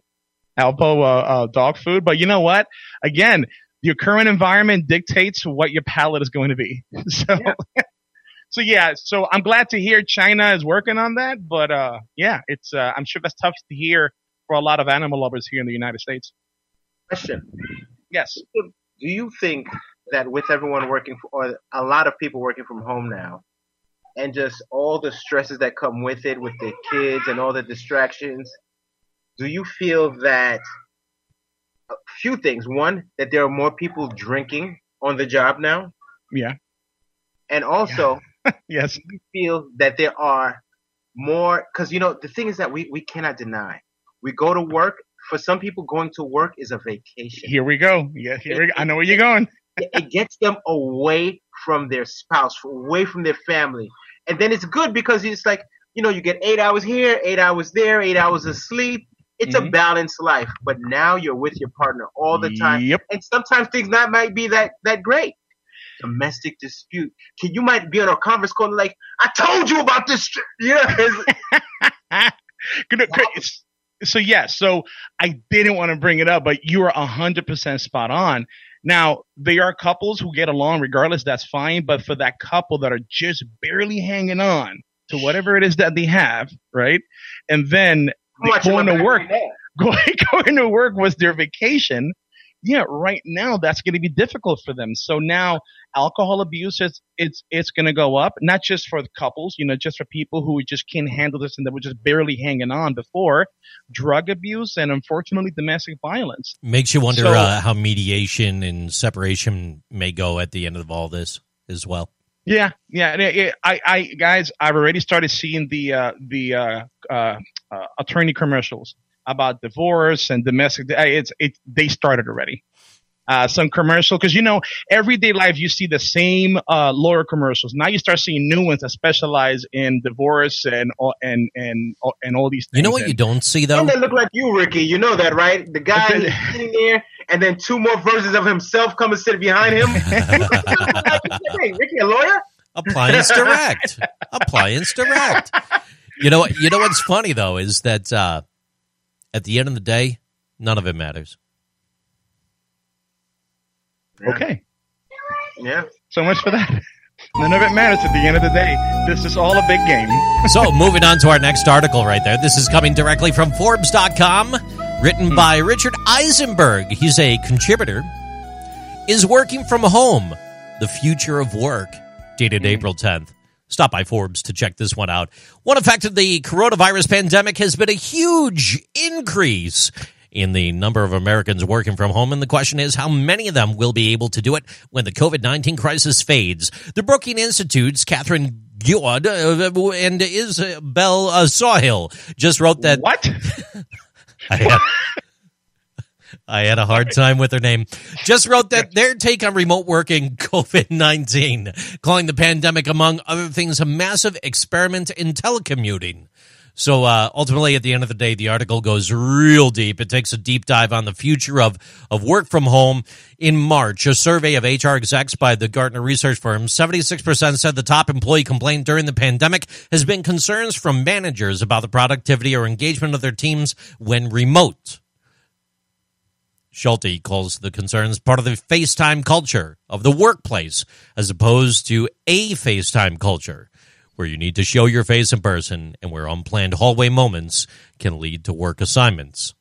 Alpo uh, uh, dog food. But you know what? Again, your current environment dictates what your palate is going to be. (laughs) So. Yeah. (laughs) So yeah, so I'm glad to hear China is working on that, but uh, yeah, it's uh, I'm sure that's tough to hear for a lot of animal lovers here in the United States. Question: Yes. Do you think that with everyone working, or a lot of people working from home now, and just all the stresses that come with it, with the kids and all the distractions, do you feel that a few things? One, that there are more people drinking on the job now, Yeah. and also. (laughs) Yes. you feel that there are more because you know the thing is that we, we cannot deny we go to work for some people going to work is a vacation Here we go. Yeah. Here we go. I know where you're going. it gets them away from their spouse away from their family and then it's good because it's like you know you get eight hours here eight hours there eight hours of sleep. It's a Mhm. balanced life but now you're with your partner all the time. Yep. and sometimes things not might be that that great. Domestic dispute. Can you might be on a conference call and like i told you about this (laughs) you know it's- (laughs) Good- So yeah, so I didn't want to bring it up, but you are hundred percent spot on. Now there are couples who get along regardless. That's fine, but for that couple that are just barely hanging on to whatever it is that they have, right? And then going to work, (laughs) going, going to work was their vacation. Yeah, right now that's going to be difficult for them. So now alcohol abuse is it's it's going to go up, not just for the couples, you know, just for people who just can't handle this and that were just barely hanging on before. Drug abuse and unfortunately domestic violence. Makes you wonder So- uh, how mediation and separation may go at the end of all this as well. Yeah, yeah, yeah, yeah. I, I, guys, I've already started seeing the uh, the uh, uh, uh, attorney commercials about divorce and domestic. It's it. They started already. Uh, some commercial because you know everyday life you see the same uh, lawyer commercials. Now you start seeing new ones that specialize in divorce and all- and and and all these things. You know what And- you don't see though? And they look like you, Ricky. You know that, right? The guy sitting there, and then two more versions of himself come and sit behind him. (laughs) (laughs) hey, Ricky, a lawyer? Appliance Direct. (laughs) Appliance Direct. You know, you know what's funny though is that uh, at the end of the day, none of it matters. Okay, Yeah. so much for that. (laughs) None of it matters at the end of the day. This is all a big game. (laughs) So, moving on to our next article right there. This is coming directly from Forbes.com, written hmm. by Richard Eisenberg. He's a contributor. Is working from home the future of work? Dated hmm. April 10th. Stop by Forbes to check this one out. One effect of the coronavirus pandemic has been a huge increase in the number of Americans working from home. And the question is, how many of them will be able to do it when the COVID 19 crisis fades? The Brookings Institute's Catherine Giord uh, and Isabel Sawhill just wrote that. What? (laughs) I had, (laughs) I had a hard time with her name. Just wrote that their take on remote working (laughs) COVID 19, calling the pandemic, among other things, a massive experiment in telecommuting. So uh, ultimately, at the end of the day, the article goes real deep. It takes a deep dive on the future of, of work from home. In March, a survey of HR execs by the Gartner research firm, 76% said the top employee complaint during the pandemic has been concerns from managers about the productivity or engagement of their teams when remote. Schulte calls the concerns part of the FaceTime culture of the workplace as opposed to a FaceTime culture where you need to show your face in person and where unplanned hallway moments can lead to work assignments.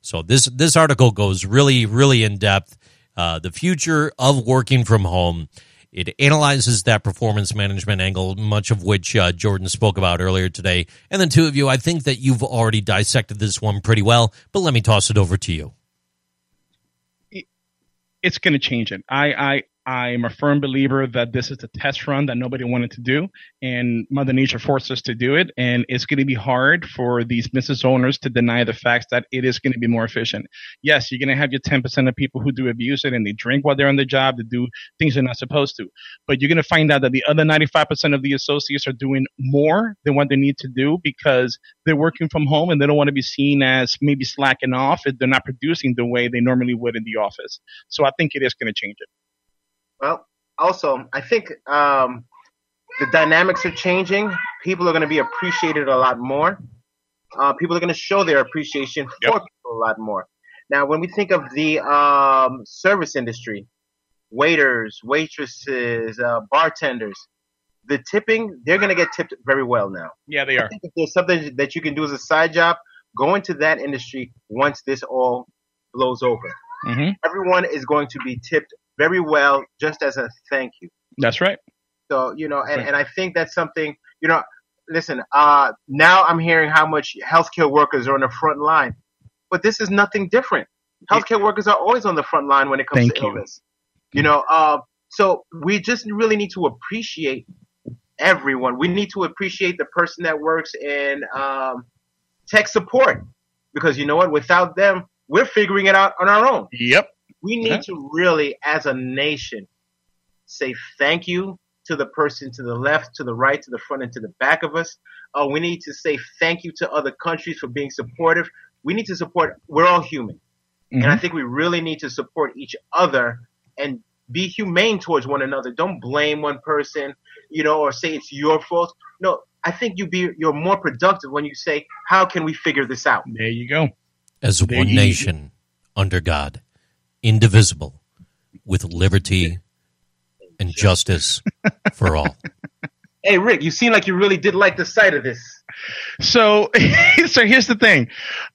So this this article goes really really in depth. Uh, the future of working from home. It analyzes that performance management angle, much of which uh, Jordan spoke about earlier today. And the two of you, I think that you've already dissected this one pretty well. But let me toss it over to you. It's going to change it. I, I, I'm a firm believer that this is a test run that nobody wanted to do, and Mother Nature forced us to do it. And it's going to be hard for these business owners to deny the facts that it is going to be more efficient. Yes, you're going to have your 10% of people who do abuse it and they drink while they're on the job, they do things they're not supposed to. But you're going to find out that the other 95% of the associates are doing more than what they need to do because they're working from home and they don't want to be seen as maybe slacking off if they're not producing the way they normally would in the office. So I think it is going to change it. Well, also, I think um, the dynamics are changing. People are going to be appreciated a lot more. Uh, people are going to show their appreciation for Yep. people a lot more. Now, when we think of the um, service industry, waiters, waitresses, uh, bartenders, the tipping, they're going to get tipped very well now. Yeah, they are. I think if there's something that you can do as a side job, go into that industry once this all blows over. hmm Everyone is going to be tipped very well just as a thank you. That's right. So, you know, and, Right. and I think that's something, you know, listen, uh, now I'm hearing how much healthcare workers are on the front line, but this is nothing different. Healthcare workers are always on the front line when it comes Thank to you. illness. You know, uh, so we just really need to appreciate everyone. We need to appreciate the person that works in um, tech support because you know what? Without them, we're figuring it out on our own. Yep. We need Yeah. to really, as a nation, say thank you to the person to the left, to the right, to the front, and to the back of us. Uh, we need to say thank you to other countries for being supportive. We need to support. We're all human, and I Mhm. think we really need to support each other and be humane towards one another. Don't blame one person, you know, or say it's your fault. No, I think you be you're more productive when you say, "How can we figure this out?" There you go. As There one you- nation, under God, indivisible, with liberty and justice for all. (laughs) Hey, Rick, you seem like you really did like the sight of this. So, (laughs) so here's the thing.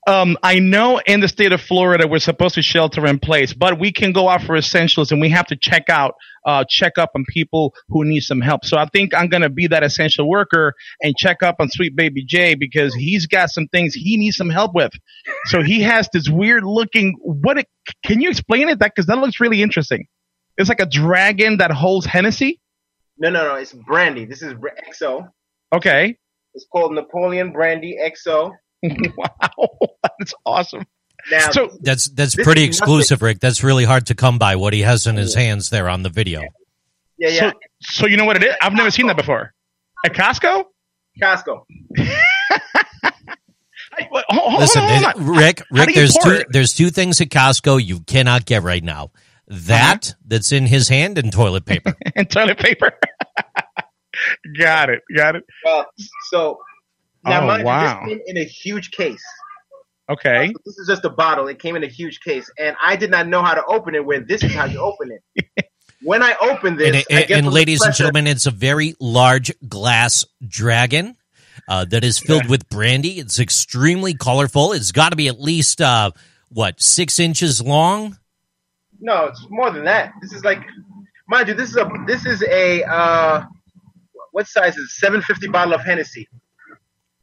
Um, I know in the state of Florida we're supposed to shelter in place, but we can go out for essentials and we have to check out, uh, check up on people who need some help. So I think I'm gonna be that essential worker and check up on Sweet Baby Jay because he's got some things he needs some help with. So he has this weird looking. What? It, can you explain it? That because that looks really interesting. It's like a dragon that holds Hennessy. No, no, no. It's brandy. This is Br- XO. Okay. It's called Napoleon Brandy XO. (laughs) wow, that's awesome. Now, So That's that's pretty is nothing. exclusive, Rick. That's really hard to come by. What he has in his hands there on the video. yeah, yeah. So, so you know what it is? I've never seen that before. At Costco? Costco. (laughs) I- wait, hold- hold Listen, on, hold on. Rick, Rick, there's two it? there's two things at Costco you cannot get right now. That Uh-huh. that's in his hand and toilet paper. (laughs) and toilet paper. (laughs) got it. Got it. Well, so now Oh, mind wow. you, this came in a huge case. Okay. This is just a bottle. It came in a huge case, and I did not know how to open it. Where this is how you open it. (laughs) when I opened this, and, I and- get and from the ladies and gentlemen, it's a very large glass dragon uh, that is filled Yeah. with brandy. It's extremely colorful. It's got to be at least uh, what six inches long. No, it's more than that. This is like, mind you, this is a this is a uh, what size is seven fifty bottle of Hennessy?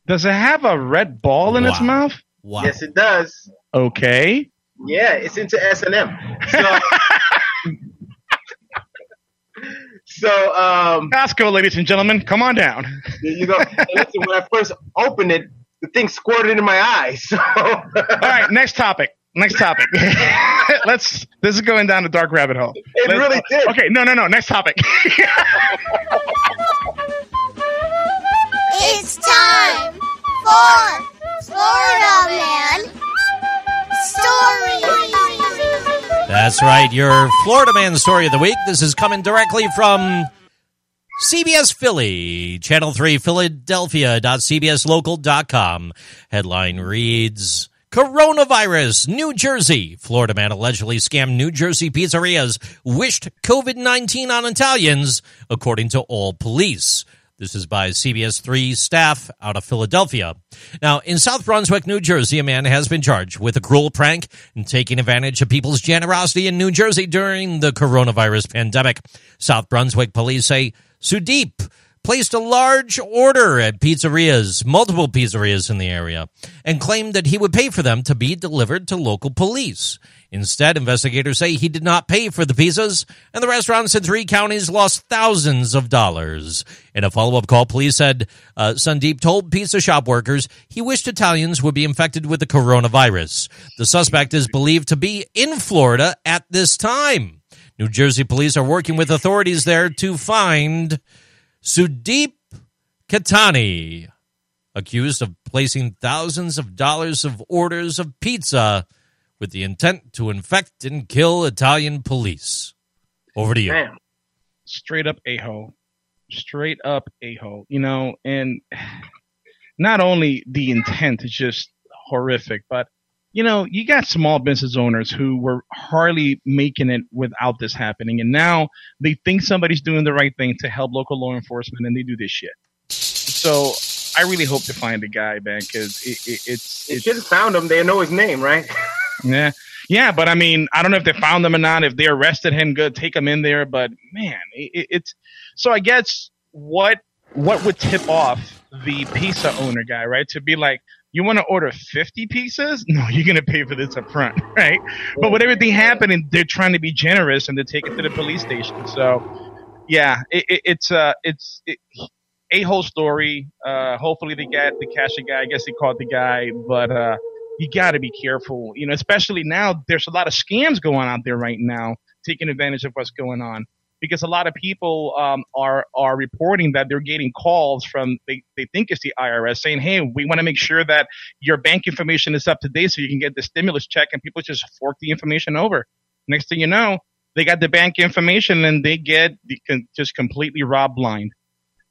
Does it have a red ball in its mouth? Wow. Yes, it does. Okay. Yeah, it's into S and M. So, (laughs) so um, Costco, ladies and gentlemen, come on down. there you go. And listen, when I first opened it, the thing squirted into my eyes. So, All right, next topic. Next topic. (laughs) Let's. This is going down the dark rabbit hole. It Let's- really did. Okay, no, no, no. Next topic. (laughs) It's time for Florida Man Stories. That's right. Your Florida Man story of the week. This is coming directly from CBS Philly, Channel 3, Philadelphia.cbslocal.com. Headline reads Coronavirus, New Jersey. Florida man allegedly scammed New Jersey pizzerias, wished COVID 19 on Italians, according to all police. This is by CBS 3 staff out of Philadelphia. Now, in South Brunswick, New Jersey, a man has been charged with a cruel prank and taking advantage of people's generosity in New Jersey during the coronavirus pandemic. South Brunswick police say Sudeep placed a large order at pizzerias, multiple pizzerias in the area, and claimed that he would pay for them to be delivered to local police. Instead, investigators say he did not pay for the pizzas, and the restaurants in three counties lost thousands of dollars. In a follow up call, police said uh, Sundeep told pizza shop workers he wished Italians would be infected with the coronavirus. The suspect is believed to be in Florida at this time. New Jersey police are working with authorities there to find Sudeep Katani, accused of placing thousands of dollars of orders of pizza with the intent to infect and kill Italian police. Over to you. man, Straight up a straight up a you know, and (sighs) not only the intent is just horrific, but you know, you got small business owners who were hardly making it without this happening, and now they think somebody's doing the right thing to help local law enforcement, and they do this shit. So I really hope to find the guy, man, because it, it, it's They should have found him. They know his name, right? (laughs) yeah. Yeah, but I mean, I don't know if they found him or not. If they arrested him, good, take him in there. But man, it, it's so. I guess what what would tip off the pizza owner guy, right? To be like, you want to order fifty pizzas? No, you're gonna pay for this up front, (laughs) right? But with everything happening, they're trying to be generous and they take it to the police station. So, yeah, it, it, it's uh, it's it, a whole story. Uh, hopefully they get the the guy. I guess he caught the guy, but uh you got to be careful, you know, especially now there's a lot of scams going out there right now, taking advantage of what's going on. Because a lot of people um, are are reporting that they're getting calls from they, they think it's the IRS saying, "Hey, we want to make sure that your bank information is up to date so you can get the stimulus check," and people just fork the information over. Next thing you know, they got the bank information and they get just completely robbed blind.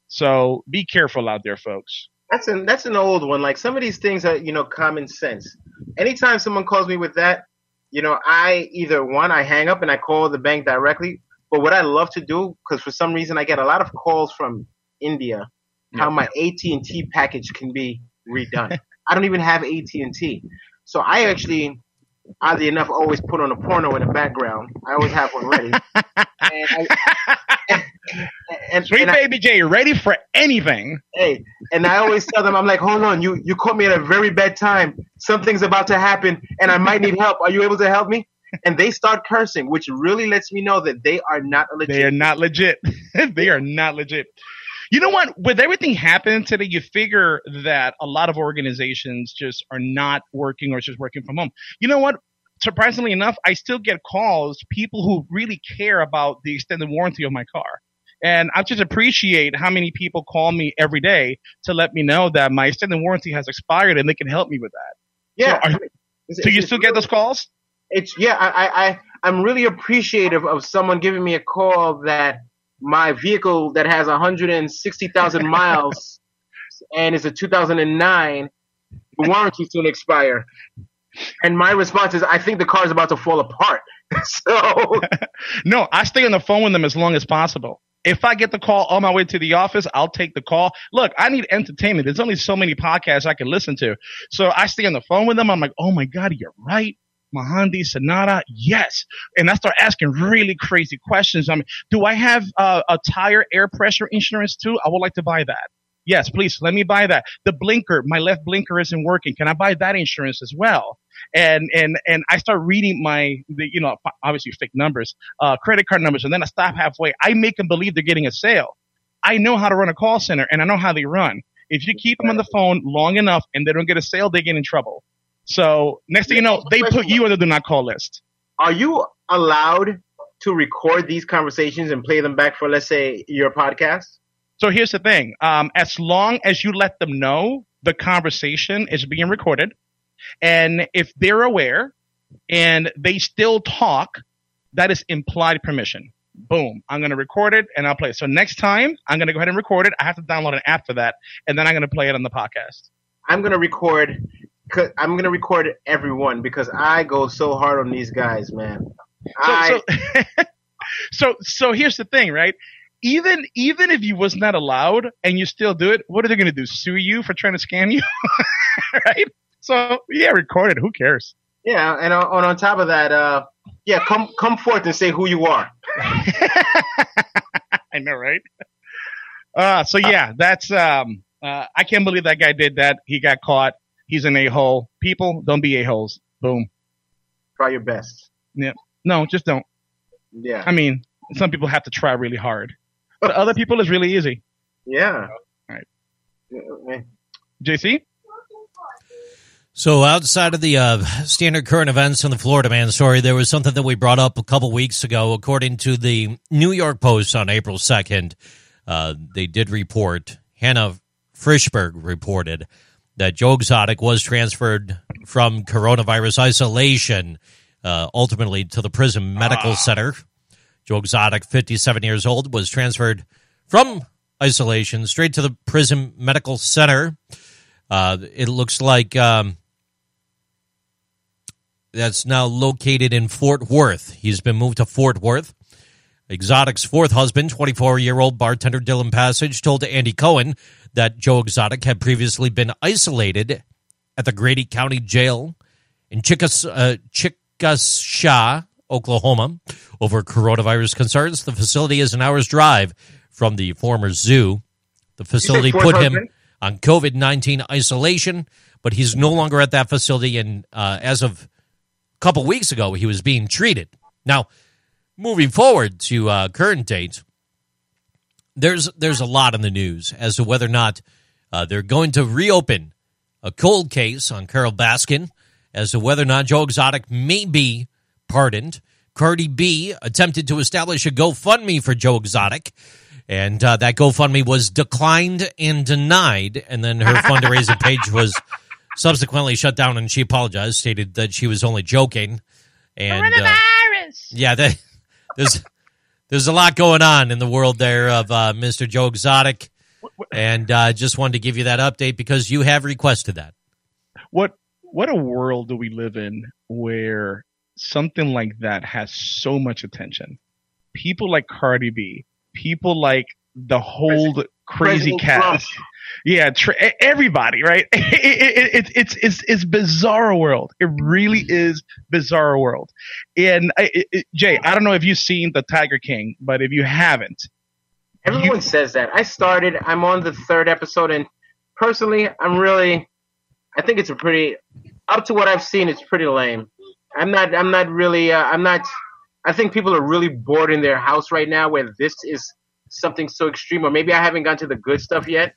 So be careful out there, folks. That's an that's an old one. Like some of these things are, you know, common sense. Anytime someone calls me with that, you know, I either one I hang up and I call the bank directly. But what I love to do, because for some reason I get a lot of calls from India, how my AT and T package can be redone. I don't even have AT and T, so I actually, oddly enough, always put on a porno in the background. I always have one ready. (laughs) and, I, (laughs) and, Sweet and I- baby Jay, ready for anything. hey, and I always tell them, I'm like, hold on, you you caught me at a very bad time. Something's about to happen, and I might need help. Are you able to help me? And they start cursing, which really lets me know that they are not legit. They are not legit. (laughs) they are not legit. You know what? With everything happening today, you figure that a lot of organizations just are not working or just working from home. You know what? Surprisingly enough, I still get calls, people who really care about the extended warranty of my car. And I just appreciate how many people call me every day to let me know that my extended warranty has expired and they can help me with that. yeah. So are- I mean, So you still get those calls? It's yeah. I, I I'm really appreciative of someone giving me a call that my vehicle that has 160,000 (laughs) miles and is a 2009 the warranty soon expire. And my response is, I think the car is about to fall apart. (laughs) so (laughs) No, I stay on the phone with them as long as possible. If I get the call on my way to the office, I'll take the call. Look, I need entertainment. There's only so many podcasts I can listen to. So I stay on the phone with them. I'm like, oh my God, you're right. Mahandi Sonata, yes. And I start asking really crazy questions. I mean, do I have uh, a tire air pressure insurance too? I would like to buy that. Yes, please let me buy that. The blinker, my left blinker isn't working. Can I buy that insurance as well? And and and I start reading my, the, you know, obviously fake numbers, uh, credit card numbers, and then I stop halfway. I make them believe they're getting a sale. I know how to run a call center, and I know how they run. If you keep them on the phone long enough and they don't get a sale, they get in trouble. So next thing you know, they put you on the do not call list. are you allowed to record these conversations and play them back for, let's say, your podcast? So here's the thing. Um, as long as you let them know the conversation is being recorded, and if they're aware and they still talk, that is implied permission. Boom. I'm going to record it and I'll play it. So next time I'm going to go ahead and record it. I have to download an app for that and then I'm going to play it on the podcast. I'm gonna record. I'm gonna record everyone because I go so hard on these guys, man. I So, so, (laughs) so, so here's the thing, right? Even, even if you was not allowed and you still do it, what are they going to do? Sue you for trying to scam you? (laughs) right? So yeah, record it. Who cares? yeah, and on, on top of that, uh, yeah, come come forth and say who you are. (laughs) I know, right? Uh, so yeah, that's um, uh, I can't believe that guy did that. He got caught. He's an a hole. People, don't be a holes. Boom. Try your best. Yeah. No, just don't. Yeah, I mean, some people have to try really hard, but other (laughs) people is really easy. yeah. Right. Yeah, JC, So outside of the uh, standard current events in the Florida man story, there was something that we brought up a couple weeks ago. According to the New York Post on April 2nd, uh, they did report, Hannah Frishberg reported that Joe Exotic was transferred from coronavirus isolation uh, ultimately to the prison medical center. Joe Exotic, 57 years old, was transferred from isolation straight to the prison medical center. Uh, it looks like um, that's now located in Fort Worth. He's been moved to Fort Worth. Exotic's fourth husband, 24 year old bartender Dillon Passage, told Andy Cohen that Joe Exotic had previously been isolated at the Grady County Jail in Chickas, uh, Chickasha, Oklahoma, over coronavirus concerns. The facility is an hour's drive from the former zoo. The facility put him on COVID 19 isolation, but he's no longer at that facility. And uh, as of a couple weeks ago, he was being treated. Now, moving forward to uh, current date, there's there's a lot in the news as to whether or not uh, they're going to reopen a cold case on Carole Baskin as to whether or not Joe Exotic may be pardoned. Cardi B attempted to establish a GoFundMe for Joe Exotic, and uh, that GoFundMe was declined and denied. And then her fundraising page was subsequently shut down, and she apologized, stated that she was only joking. And uh, yeah, that, there's there's a lot going on in the world there of uh, Mr. Joe Exotic, and uh, just wanted to give you that update because you have requested that. what what a world do we live in where something like that has so much attention people like cardi b people like the whole crazy President cast yeah tr- e- everybody right (laughs) it, it, it, it's it's it's bizarre world it really is bizarre world and I, it, it- jay i don't know if you've seen the tiger king but if you haven't Everyone says that. I started. I'm on the third episode, and personally, I'm really. I think it's a pretty. Up to what I've seen, it's pretty lame. I'm not. I'm not really. Uh, I'm not. I think people are really bored in their house right now, where this is something so extreme. Or maybe I haven't got to the good stuff yet.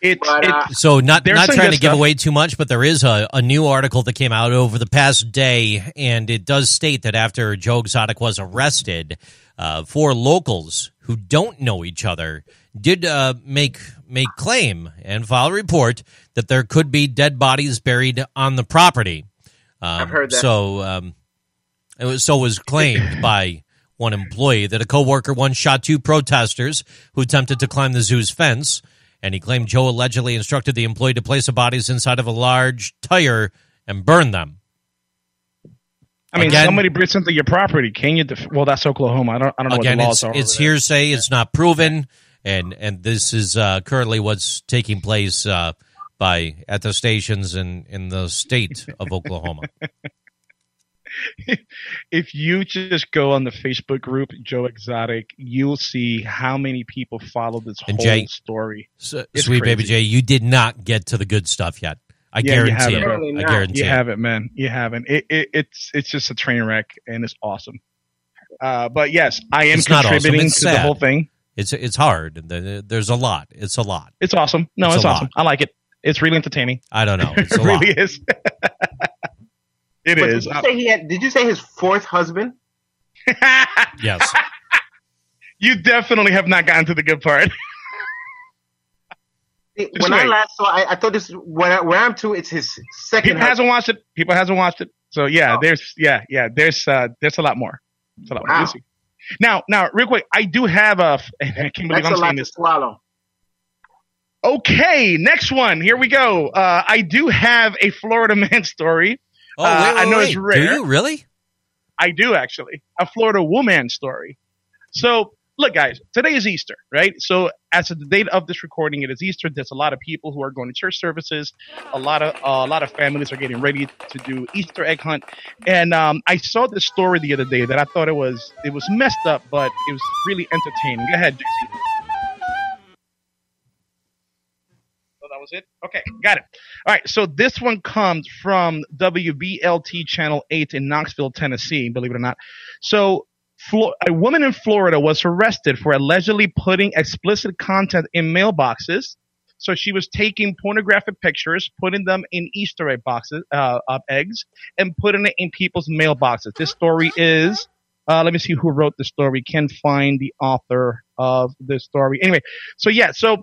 it's But, it, uh, So not not trying good to give stuff. away too much, but there is a, a new article that came out over the past day, and it does state that after Joe Exotic was arrested, uh, four locals who don't know each other did uh, make make claim and file a report that there could be dead bodies buried on the property. Um, I've heard that. So um, it was so was claimed by one employee that a coworker once shot two protesters who attempted to climb the zoo's fence, and he claimed Joe allegedly instructed the employee to place the bodies inside of a large tire and burn them. i mean again- somebody breaks into your property can you def- well that's oklahoma i don't, I don't know Again, what the it's laws are it's over there. hearsay; it's not proven, and and this is uh, currently what's taking place uh, by at the stations in in the state of Oklahoma. (laughs) (laughs) if you just go on the Facebook group Joe Exotic, you'll see how many people follow this And whole Jay- story. So, It's sweet baby crazy. Jay, you did not get to the good stuff yet. I Yeah, you guarantee haven't, it. bro. Apparently I guarantee You it. haven't, man. You haven't. It, it, it's it's just a train wreck, and it's awesome. Uh, but yes, I am It's not awesome, contributing it's to the whole thing. It's it's hard. There's a lot. It's a lot. It's awesome. No, It's it's, awesome. lot. I like it. It's really entertaining. I don't know. (laughs) It's it a lot. really is. (laughs) It But is. Did you say he had? Did you say his fourth husband? (laughs) Yes. you definitely have not gotten to the good part. When Just I last saw, I, I thought this where, I, where I'm to. It's his second. People hasn't watched it. People hasn't watched it. So yeah, Oh. there's yeah yeah there's uh there's a lot more. There's a lot. Wow. You'll. Now now real quick, I do have a. (laughs) I can't believe That's I'm a lot saying to this. swallow. Okay, next one. Here we go. Uh, I do have a Florida (laughs) man story. Oh, Uh, wait, wait, I know wait. it's rare. Do you really? I do actually a Florida woman story. So look, guys, today is Easter, right? So as of the date of this recording, it is Easter. There's a lot of people who are going to church services. A lot of uh, a lot of families are getting ready to do Easter egg hunt. And um, I saw this story the other day that I thought it was it was messed up, but it was really entertaining. Go ahead, JC. Was it. Okay, got it. All right, so this one comes from WVLT Channel 8 in Knoxville, Tennessee, believe it or not. So, a woman in Florida was arrested for allegedly putting explicit content in mailboxes. So she was taking pornographic pictures, putting them in Easter egg boxes, uh, eggs, and putting it in people's mailboxes. This story is, uh, let me see who wrote the story. Can find the author of the story. Anyway, so yeah, so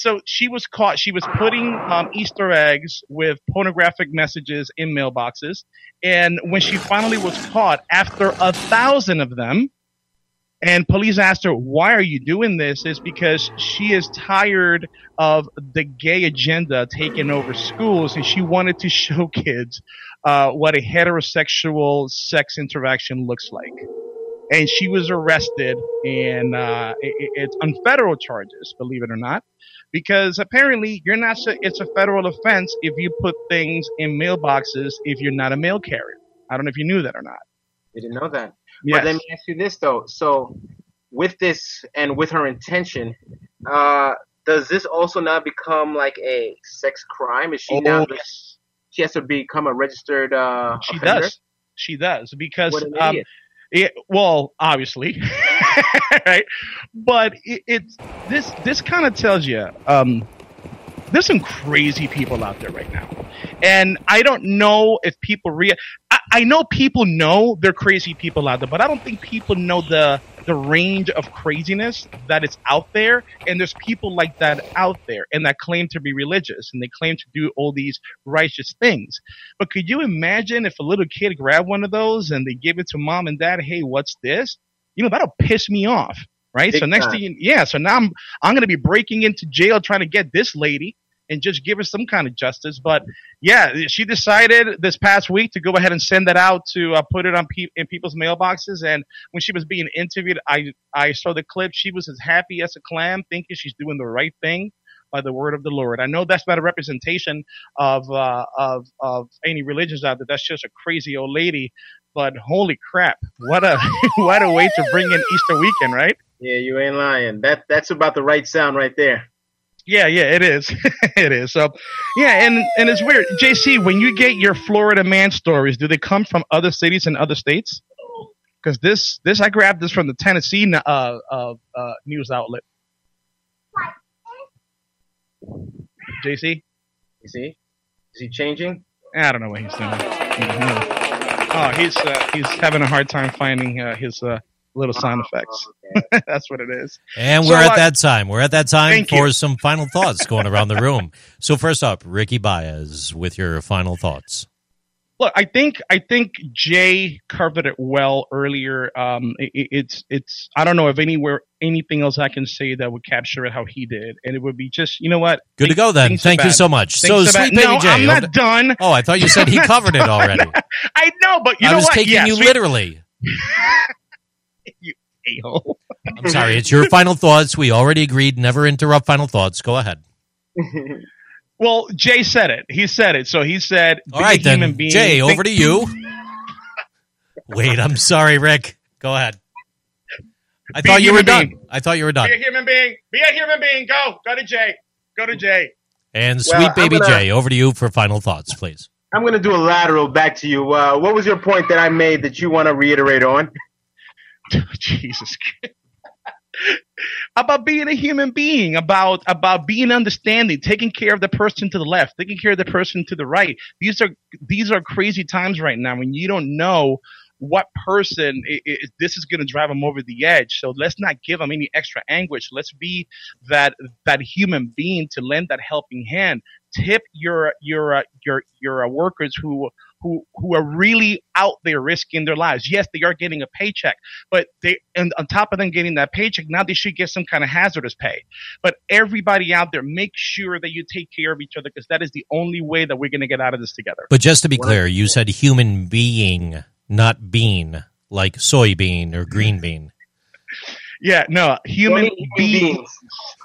so she was caught. She was putting um, Easter eggs with pornographic messages in mailboxes, and when she finally was caught, after a thousand of them, And police asked her, "Why are you doing this?" Is because she is tired of the gay agenda taking over schools, and she wanted to show (laughs) kids uh, what a heterosexual sex interaction looks like. And she was arrested, and uh, it, it's on federal charges, believe it or not, because apparently you're not. It's a federal offense if you put things in mailboxes if you're not a mail carrier. I don't know if you knew that or not. You didn't know that. Yes. But let me ask you this though. So with this and with her intention, uh, does this also now become like a sex crime? Is she Oh, now yes. she has to become a registered uh She offender? does. She does because um. It, well, obviously, (laughs) right? But it, it's this. This kind of tells you um, there's some crazy people out there right now, and I don't know if people rea- I, know people know they're crazy people out there, but I don't think people know the the range of craziness that is out there. And there's people like that out there, and that claim to be religious, and they claim to do all these righteous things. But could you imagine if a little kid grabbed one of those and they give it to mom and dad? Hey, what's this? You know, that'll piss me off, right? Big so next time. thing, you, yeah. So now I'm I'm going to be breaking into jail trying to get this lady and just give her some kind of justice. But yeah, she decided this past week to go ahead and send that out to uh, put it on pe- in people's mailboxes. And when she was being interviewed, I I saw the clip. She was as happy as a clam, thinking she's doing the right thing by the word of the Lord. I know that's not a representation of uh, of of any religions out there. That's just a crazy old lady. But holy crap, what a (laughs) what a way to bring in Easter weekend, right? Yeah, you ain't lying. That that's about the right sound right there. Yeah, yeah, it is. (laughs) it is. So, yeah, and and it's weird. JC, when you get your Florida man stories, do they come from other cities and other states? Because this this I grabbed this from the Tennessee uh, uh, uh, news outlet. JC, You see? Is he changing? I don't know what he's doing. Mhm. Oh, he's uh, he's having a hard time finding uh, his uh, little sound effects. Okay. (laughs) That's what it is. And So we're at I- that time. We're at that time for you. some final thoughts going around the room. (laughs) So first up, Ricky Baez with your final thoughts. Look, I think I think Jay covered it well earlier. Um, it, it- it's it's I don't know if anywhere anything else I can say that would capture it how he did, and it would be just you know what. Good to go then. Things are Thank you bad. so much. Things so are bad. sweet baby no, Jay. I'm over- not done. Oh, I thought you said he I'm (laughs) covered it already. I know, but you I know was what? taking Yes, you we- literally. A-hole. I'm sorry. It's your final thoughts. We already agreed never interrupt final thoughts. Go ahead. (laughs) Well, Jay said it. He said it. So he said, All be right human then, being. Jay. Think- Over to you. (laughs) Wait, I'm sorry, Rick. Go ahead. I Be thought you were human done. being. I thought you were done. Be a human being. Be a human being. Go. Go to Jay. Go to Jay. And sweet I'm baby gonna- Jay, over to you for final thoughts, please. I'm gonna do a lateral back to you. Uh, what was your point that I made that you want to reiterate on? (laughs) (laughs) Jesus. Christ. about being a human being, about about being understanding, taking care of the person to the left, taking care of the person to the right. These are these are crazy times right now when you don't know what person i i this is going to drive them over the edge. So let's not give them any extra anguish. Let's be that that human being to lend that helping hand. Tip your your uh, your your workers who who who are really out there risking their lives. Yes, they are getting a paycheck, but they and on top of them getting that paycheck, now they should get some kind of hazardous pay. But everybody out there, make sure that you take care of each other because that is the only way that we're going to get out of this together. But just to be clear, you said human being, not bean, like soybean or green bean. (laughs) Yeah, no, human Only beings, beings.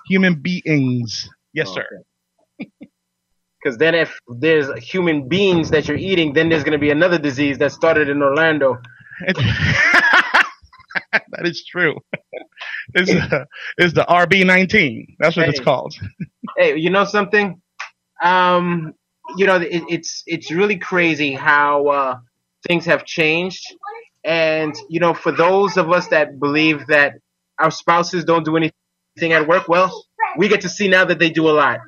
human beings. Yes, oh, sir. (laughs) Because then, if there's human beings that you're eating, then there's gonna be another disease that started in Orlando. (laughs) that is true. (laughs) It's, uh, it's the RB19. That's what it's called. (laughs) Hey, you know something? Um, you know, it, it's it's really crazy how uh, things have changed, and you know, for those of us that believe that our spouses don't do anything at work, well, we get to see now that they do a lot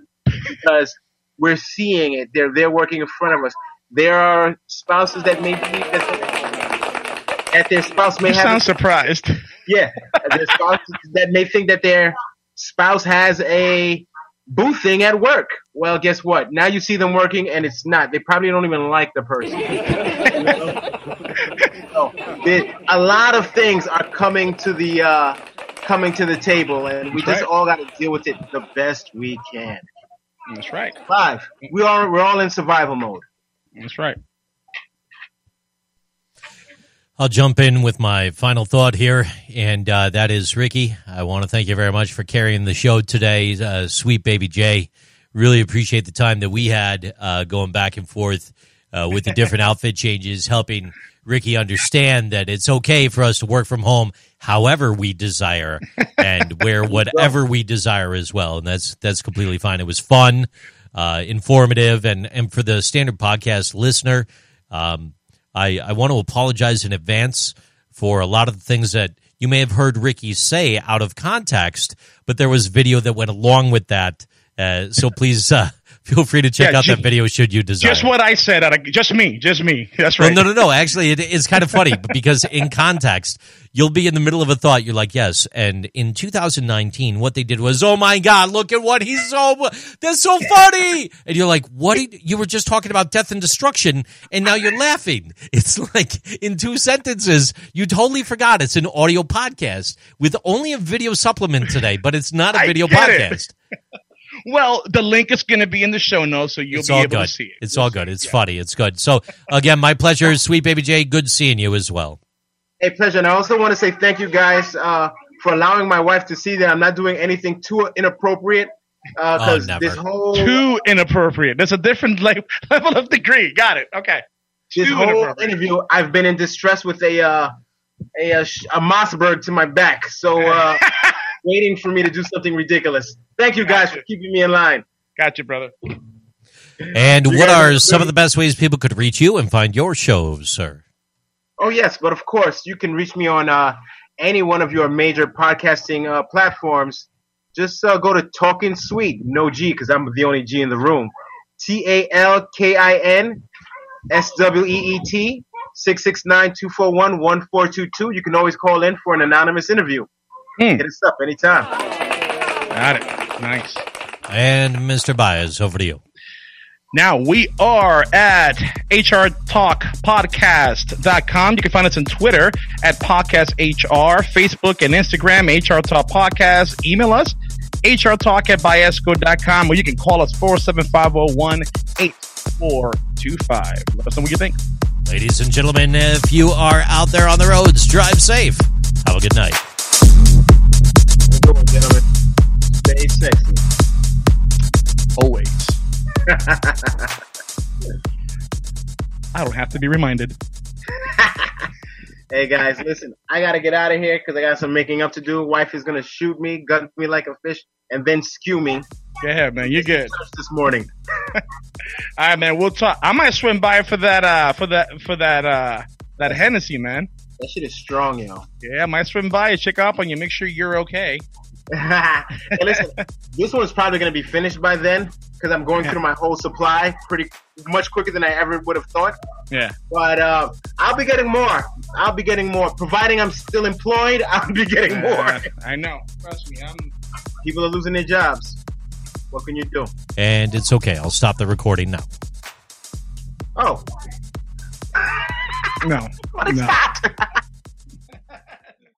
because we're seeing it. They're they're working in front of us. There are spouses that may believe that, that their spouse may You have sound surprised. yeah, there's spouses that may think that their spouse has a boo thing at work. Well, guess what? Now you see them working, and it's not. They probably don't even like the person. (laughs) So the, a lot of things are coming to the uh, coming to the table, and we just all got to deal with it the best we can. That's right. Five. We are we're all in survival mode. That's right. I'll jump in with my final thought here, and uh, that is Ricky. I want to thank you very much for carrying the show today, uh, sweet baby Jay. Really appreciate the time that we had uh, going back and forth uh, with the different (laughs) outfit changes, helping Ricky understand that it's okay for us to work from home however we desire (laughs) and wear whatever we desire as well, and that's that's completely fine. It was fun, uh, informative, and and for the standard podcast listener. Um, I, I want to apologize in advance for a lot of the things that you may have heard Ricky say out of context, but there was video that went along with that. Uh, so please uh, feel free to check Yeah, out ju- that video should you desire. Just what I said. Out of, just me. Just me. That's Well, right. no, no, no. Actually, it, it's kind of funny (laughs) because in context, you'll be in the middle of a thought. You're like, yes. And in 2019, what they did was, oh my God, look at what he's so, that's so funny. And you're like, what? Did, you were just talking about death and destruction and now you're laughing. It's like in two sentences, you totally forgot it's an audio podcast with only a video supplement today, but it's not a video podcast. it. (laughs) podcast. Well, the link is going to be in the show notes, so you'll It's be all able good. to see it. It's You'll all see good. it. It's Yeah. funny. It's good. So again, my pleasure, sweet baby Jay. Good seeing you as well. Hey, pleasure. And I also want to say thank you guys uh, for allowing my wife to see that I'm not doing anything too inappropriate. Because Oh, this whole Too inappropriate. There's a different le- (laughs) level of degree. Got it. Okay. this Too whole interview, I've been in distress with a uh, a a, sh- a Mossberg to my back. So uh, (laughs) waiting for me to do something ridiculous. Thank you guys for keeping me in line. Got you, brother. And You what are are some of the best ways people could reach you and find your shows, sir? Oh yes, but of course you can reach me on uh, any one of your major podcasting uh, platforms. Just uh, go to Talkin Sweet, no G, because I'm the only G in the room. T A L K I N S W E E T six six nine two four one one four two two. You can always call in for an anonymous interview. Hmm. Hit us up anytime. Got it. Nice. And Mr. Baez, over to you. Now we are at hrtalkpodcast.com. You can find us on Twitter at podcasthr, Facebook and Instagram, HR Talk Podcast. Email us, hrtalk at biesco.com, or you can call us 47501-8425. Let us know what you think. Ladies and gentlemen, if you are out there on the roads, drive safe. Have a good night. Good one, gentlemen. Stay sexy. Always. (laughs) I don't have to be reminded. (laughs) Hey guys, listen, I gotta get out of here because I got some making up to do. Wife is gonna shoot me, gut me like a fish, and then skew me Yeah, man. You're good. this morning. (laughs) All right, man. We'll talk. I might swim by for that. Uh, for that. For that. Uh, that Hennessy, man. That shit is strong, yo. Yeah, I might swing by, and check up on you, make sure you're okay. (laughs) hey, listen, this one's probably gonna be finished by then because I'm going through my whole supply pretty much quicker than I ever would have thought. Yeah. But uh, I'll be getting more. I'll be getting more, providing I'm still employed. (laughs) I'll be getting more. Uh, I know. Trust me. I'm. People are losing their jobs. What can you do? And it's okay. I'll stop the recording now. Oh, (laughs) no. What is no. that? (laughs)